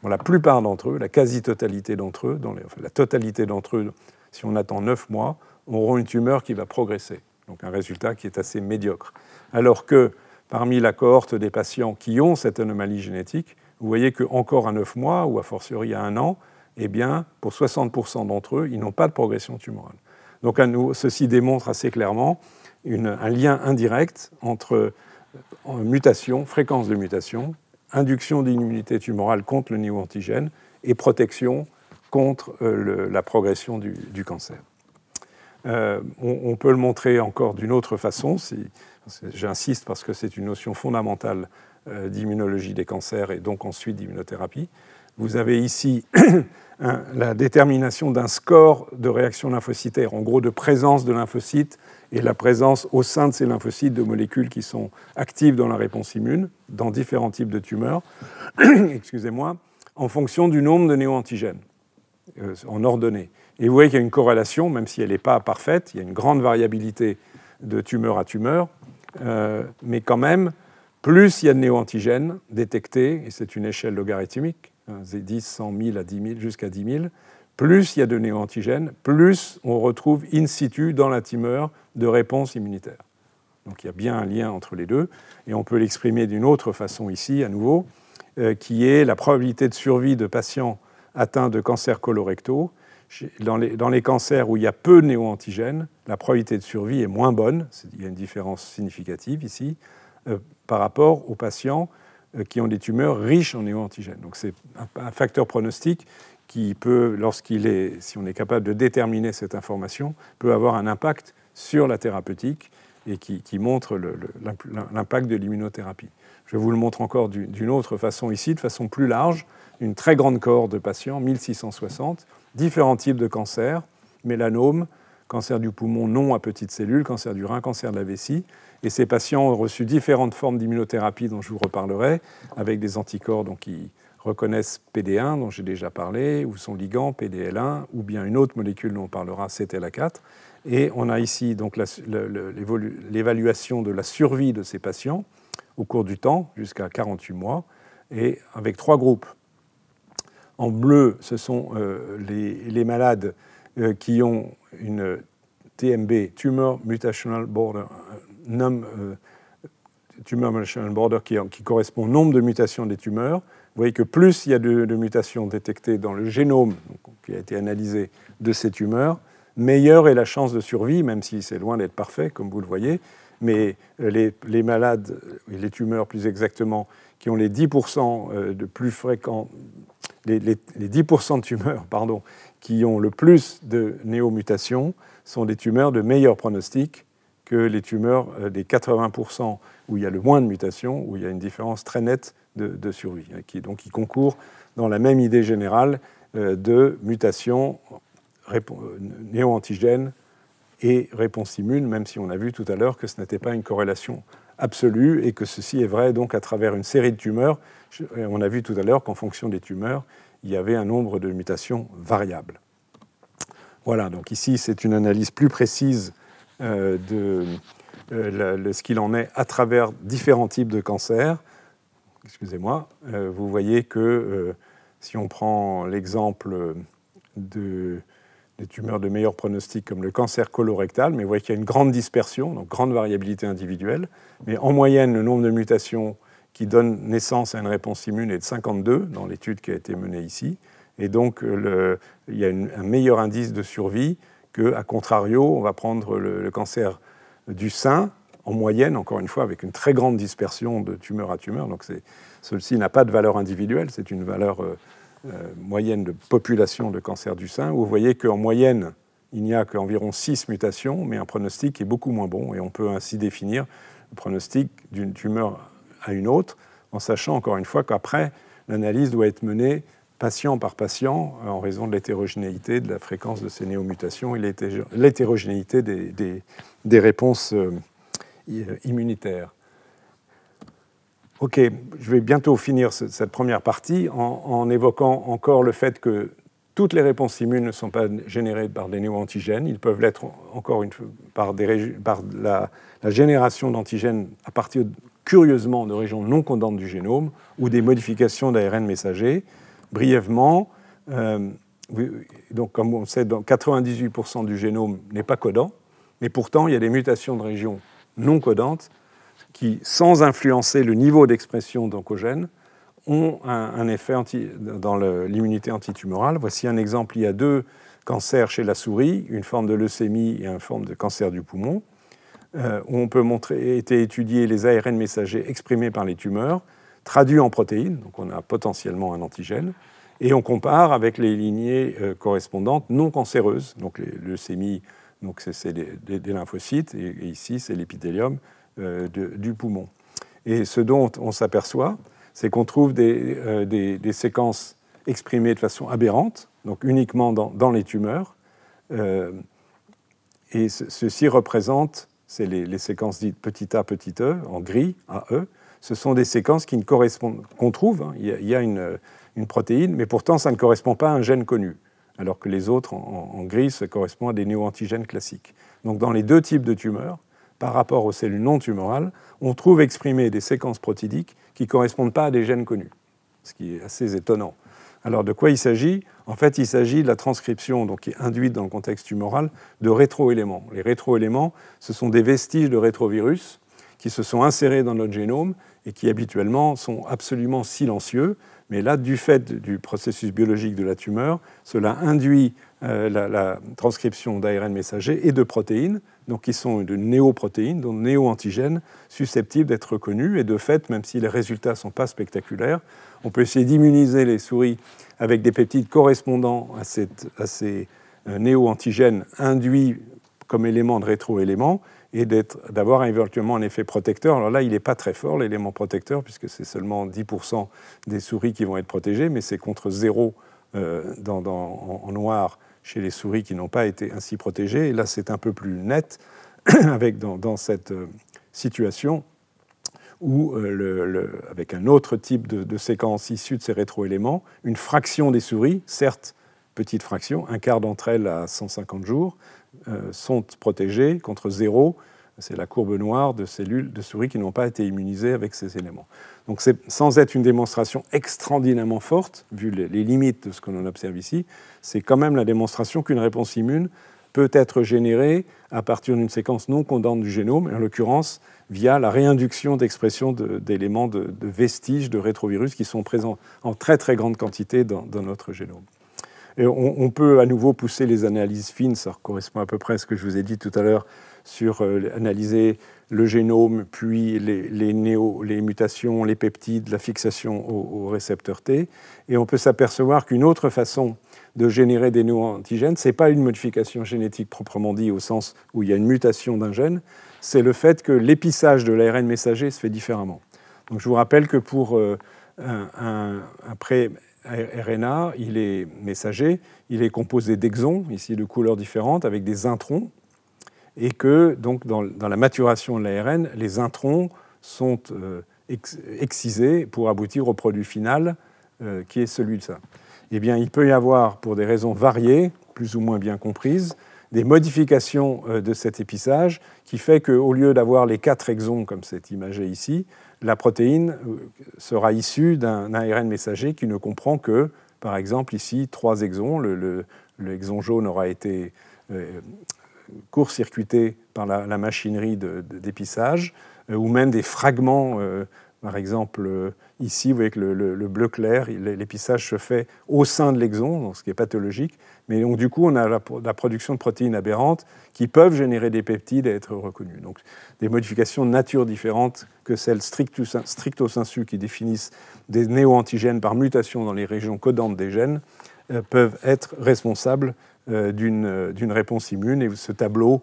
la plupart d'entre eux, la quasi-totalité d'entre eux, la totalité d'entre eux, si on attend 9 mois, auront une tumeur qui va progresser. Donc un résultat qui est assez médiocre. Alors que parmi la cohorte des patients qui ont cette anomalie génétique, vous voyez qu'encore à 9 mois, ou a fortiori à un an, eh bien, pour 60% d'entre eux, ils n'ont pas de progression tumorale. Donc ceci démontre assez clairement un lien indirect entre euh, mutation, fréquence de mutation, induction d'immunité tumorale contre le néo-antigène et protection contre euh, la progression du, cancer. Euh, on, peut le montrer encore d'une autre façon, j'insiste parce que c'est une notion fondamentale d'immunologie des cancers et donc ensuite d'immunothérapie. Vous avez ici (clears throat) la détermination d'un score de réaction lymphocytaire, en gros de présence de lymphocytes et la présence au sein de ces lymphocytes de molécules qui sont actives dans la réponse immune, dans différents types de tumeurs, (clears throat) excusez-moi, en fonction du nombre de néoantigènes, euh, en ordonnée. Et vous voyez qu'il y a une corrélation, même si elle n'est pas parfaite, il y a une grande variabilité de tumeur à tumeur, euh, mais quand même, plus il y a de néoantigènes détectés, et c'est une échelle logarithmique, 10, 100 000 à 10 000, jusqu'à 10 000, plus il y a de néoantigènes, plus on retrouve in situ dans la tumeur de réponse immunitaire. Donc il y a bien un lien entre les deux, et on peut l'exprimer d'une autre façon ici, à nouveau, euh, qui est la probabilité de survie de patients atteints de cancers colorectaux. Dans les, cancers où il y a peu de néoantigènes, la probabilité de survie est moins bonne, il y a une différence significative ici, euh, par rapport aux patients qui ont des tumeurs riches en néoantigènes. Donc c'est un facteur pronostic qui peut, lorsqu'il est, si on est capable de déterminer cette information, peut avoir un impact sur la thérapeutique et qui, montre l'impact de l'immunothérapie. Je vous le montre encore d'une autre façon ici, de façon plus large, une très grande cohorte de patients, 1660, différents types de cancers, mélanome, cancer du poumon non à petites cellules, cancer du rein, cancer de la vessie. Et ces patients ont reçu différentes formes d'immunothérapie dont je vous reparlerai, avec des anticorps qui reconnaissent PD1, dont j'ai déjà parlé, ou son ligand PDL1, ou bien une autre molécule dont on parlera, CTLA4. Et on a ici donc l'évaluation de la survie de ces patients au cours du temps, jusqu'à 48 mois, et avec trois groupes. En bleu, ce sont euh, les, malades euh, qui ont une TMB, Tumor Mutational Border, euh, tumor mutational border qui, correspond au nombre de mutations des tumeurs. Vous voyez que plus il y a de, mutations détectées dans le génome qui a été analysé de ces tumeurs, meilleure est la chance de survie, même si c'est loin d'être parfait, comme vous le voyez. Mais les, les malades, les tumeurs plus exactement, qui ont les 10% de plus fréquents les, 10% de tumeurs pardon, qui ont le plus de néomutations sont des tumeurs de meilleur pronostic que les tumeurs euh, des 80% où il y a le moins de mutations, où il y a une différence très nette de, survie, hein, qui, donc qui concourt dans la même idée générale euh, de mutation euh, néo-antigène et réponse immune, même si on a vu tout à l'heure que ce n'était pas une corrélation absolue et que ceci est vrai donc à travers une série de tumeurs. On a vu tout à l'heure qu'en fonction des tumeurs, il y avait un nombre de mutations variables. Voilà, donc ici c'est une analyse plus précise euh, de euh, ce qu'il en est à travers différents types de cancers. Excusez-moi, euh, vous voyez que si on prend l'exemple de, des tumeurs de meilleur pronostic comme le cancer colorectal, mais vous voyez qu'il y a une grande dispersion, donc grande variabilité individuelle, mais en moyenne le nombre de mutations qui donne naissance à une réponse immune est de 52 dans l'étude qui a été menée ici. Et donc, il y a un meilleur indice de survie que, à contrario, on va prendre le, cancer du sein, en moyenne, encore une fois, avec une très grande dispersion de tumeur à tumeur. Donc, ceci n'a pas de valeur individuelle, c'est une valeur euh, euh, moyenne de population de cancer du sein, vous voyez qu'en moyenne, il n'y a qu'environ 6 mutations, mais un pronostic est beaucoup moins bon, et on peut ainsi définir le pronostic d'une tumeur à une autre, en sachant encore une fois qu'après, l'analyse doit être menée patient par patient en raison de l'hétérogénéité de la fréquence de ces néomutations et l'hétérogénéité des, réponses euh, immunitaires. Ok, je vais bientôt finir cette première partie en, évoquant encore le fait que toutes les réponses immunes ne sont pas générées par des néo-antigènes, ils peuvent l'être encore une par, par la, la, génération d'antigènes à partir curieusement de régions non codantes du génome ou des modifications d'ARN messager. Brièvement, euh, donc comme on sait, 98% du génome n'est pas codant, mais pourtant il y a des mutations de régions non codantes qui, sans influencer le niveau d'expression d'oncogènes, ont un, effet dans l'immunité antitumorale. Voici un exemple. Il y a deux cancers chez la souris, une forme de leucémie et une forme de cancer du poumon. Euh, où on peut montrer, été étudier les ARN messagers exprimés par les tumeurs, traduits en protéines, donc on a potentiellement un antigène, et on compare avec les lignées euh, correspondantes non cancéreuses, donc les leucémies, donc c'est des, lymphocytes, et, ici c'est l'épithélium euh, du poumon. Et ce dont on s'aperçoit, c'est qu'on trouve des, séquences exprimées de façon aberrante, donc uniquement dans, les tumeurs, et ceci représente c'est les, séquences dites petit a, petit e, en gris, AE. Ce sont des séquences qui ne correspondent, qu'on trouve, hein. il y a, une, protéine, mais pourtant ça ne correspond pas à un gène connu, alors que les autres en, gris, ça correspond à des néo-antigènes classiques. Donc dans les deux types de tumeurs, par rapport aux cellules non tumorales, on trouve exprimées des séquences protidiques qui ne correspondent pas à des gènes connus, ce qui est assez étonnant. Alors de quoi il s'agit? En fait, il s'agit de la transcription donc, qui est induite dans le contexte tumoral de rétroéléments. Les rétroéléments, ce sont des vestiges de rétrovirus qui se sont insérés dans notre génome et qui habituellement sont absolument silencieux. Mais là, du fait du processus biologique de la tumeur, cela induit euh, la, transcription d'ARN messager et de protéines, donc qui sont de néoprotéines, donc néo-antigènes, susceptibles d'être reconnus. Et de fait, même si les résultats ne sont pas spectaculaires, on peut essayer d'immuniser les souris avec des peptides correspondant à, ces euh, néo-antigènes induits comme éléments de rétroéléments. Et d'avoir éventuellement un effet protecteur. Alors là, il n'est pas très fort, l'élément protecteur, puisque c'est seulement 10% des souris qui vont être protégées, mais c'est contre zéro euh, en noir chez les souris qui n'ont pas été ainsi protégées. Et là, c'est un peu plus net (clears throat) avec dans, cette euh, situation où, euh, avec un autre type de, séquence issue de ces rétroéléments, une fraction des souris, certes petite fraction, un quart d'entre elles à 150 jours, sont protégées contre zéro. C'est la courbe noire de cellules de souris qui n'ont pas été immunisées avec ces éléments. Donc sans être une démonstration extraordinairement forte, vu les, limites de ce que l'on observe ici, c'est quand même la démonstration qu'une réponse immune peut être générée à partir d'une séquence non condante du génome, en l'occurrence via la réinduction d'expression d'éléments de, vestiges de rétrovirus qui sont présents en très très grande quantité dans notre génome on, peut à nouveau pousser les analyses fines, ça correspond à peu près à ce que je vous ai dit tout à l'heure sur euh, analyser le génome, puis les, mutations, les peptides, la fixation au, récepteur T. Et on peut s'apercevoir qu'une autre façon de générer des néo-antigènes, ce n'est pas une modification génétique proprement dit au sens où il y a une mutation d'un gène, c'est le fait que l'épissage de l'ARN messager se fait différemment. Donc je vous rappelle que pour euh, un, un, RNA, il est messager, il est composé d'exons, ici de couleurs différentes, avec des introns, et que donc dans, la maturation de l'ARN, les introns sont euh, excisés pour aboutir au produit final euh, qui est celui de ça. Eh bien, il peut y avoir, pour des raisons variées, plus ou moins bien comprises, des modifications euh, de cet épissage qui fait qu'au lieu d'avoir les quatre exons comme c'est imagé ici, la protéine euh, sera issue d'un ARN messager qui ne comprend que, par exemple, ici, trois exons. Le, exon jaune aura été euh, court-circuité par la, machinerie d'épissage, euh, ou même des fragments, par exemple, ici, vous voyez que le, bleu clair, l'épissage se fait au sein de l'exon, ce qui est pathologique. Mais donc, du coup, on a la, production de protéines aberrantes qui peuvent générer des peptides et être reconnues. Donc, des modifications de nature différentes que celles stricto sensu qui définissent des néo-antigènes par mutation dans les régions codantes des gènes euh, peuvent être responsables euh, euh, d'une réponse immune. Et ce tableau,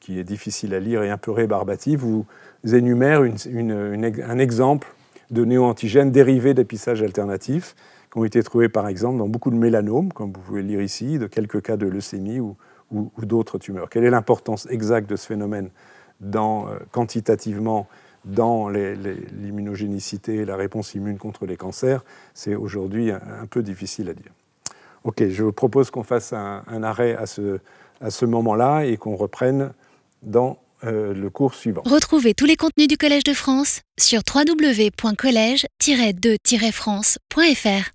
qui est difficile à lire et un peu rébarbatif, vous énumère un exemple de néo-antigènes dérivés d'épissage alternatif qui ont été trouvés par exemple dans beaucoup de mélanomes, comme vous pouvez lire ici, de quelques cas de leucémie ou, d'autres tumeurs. Quelle est l'importance exacte de ce phénomène euh, quantitativement dans l'immunogénicité et la réponse immune contre les cancers, c'est aujourd'hui un, peu difficile à dire. Ok, je vous propose qu'on fasse un, arrêt à ce, à ce moment-là et qu'on reprenne dans euh, le cours suivant. Retrouvez tous les contenus du Collège de France sur www.colège-2-france.fr.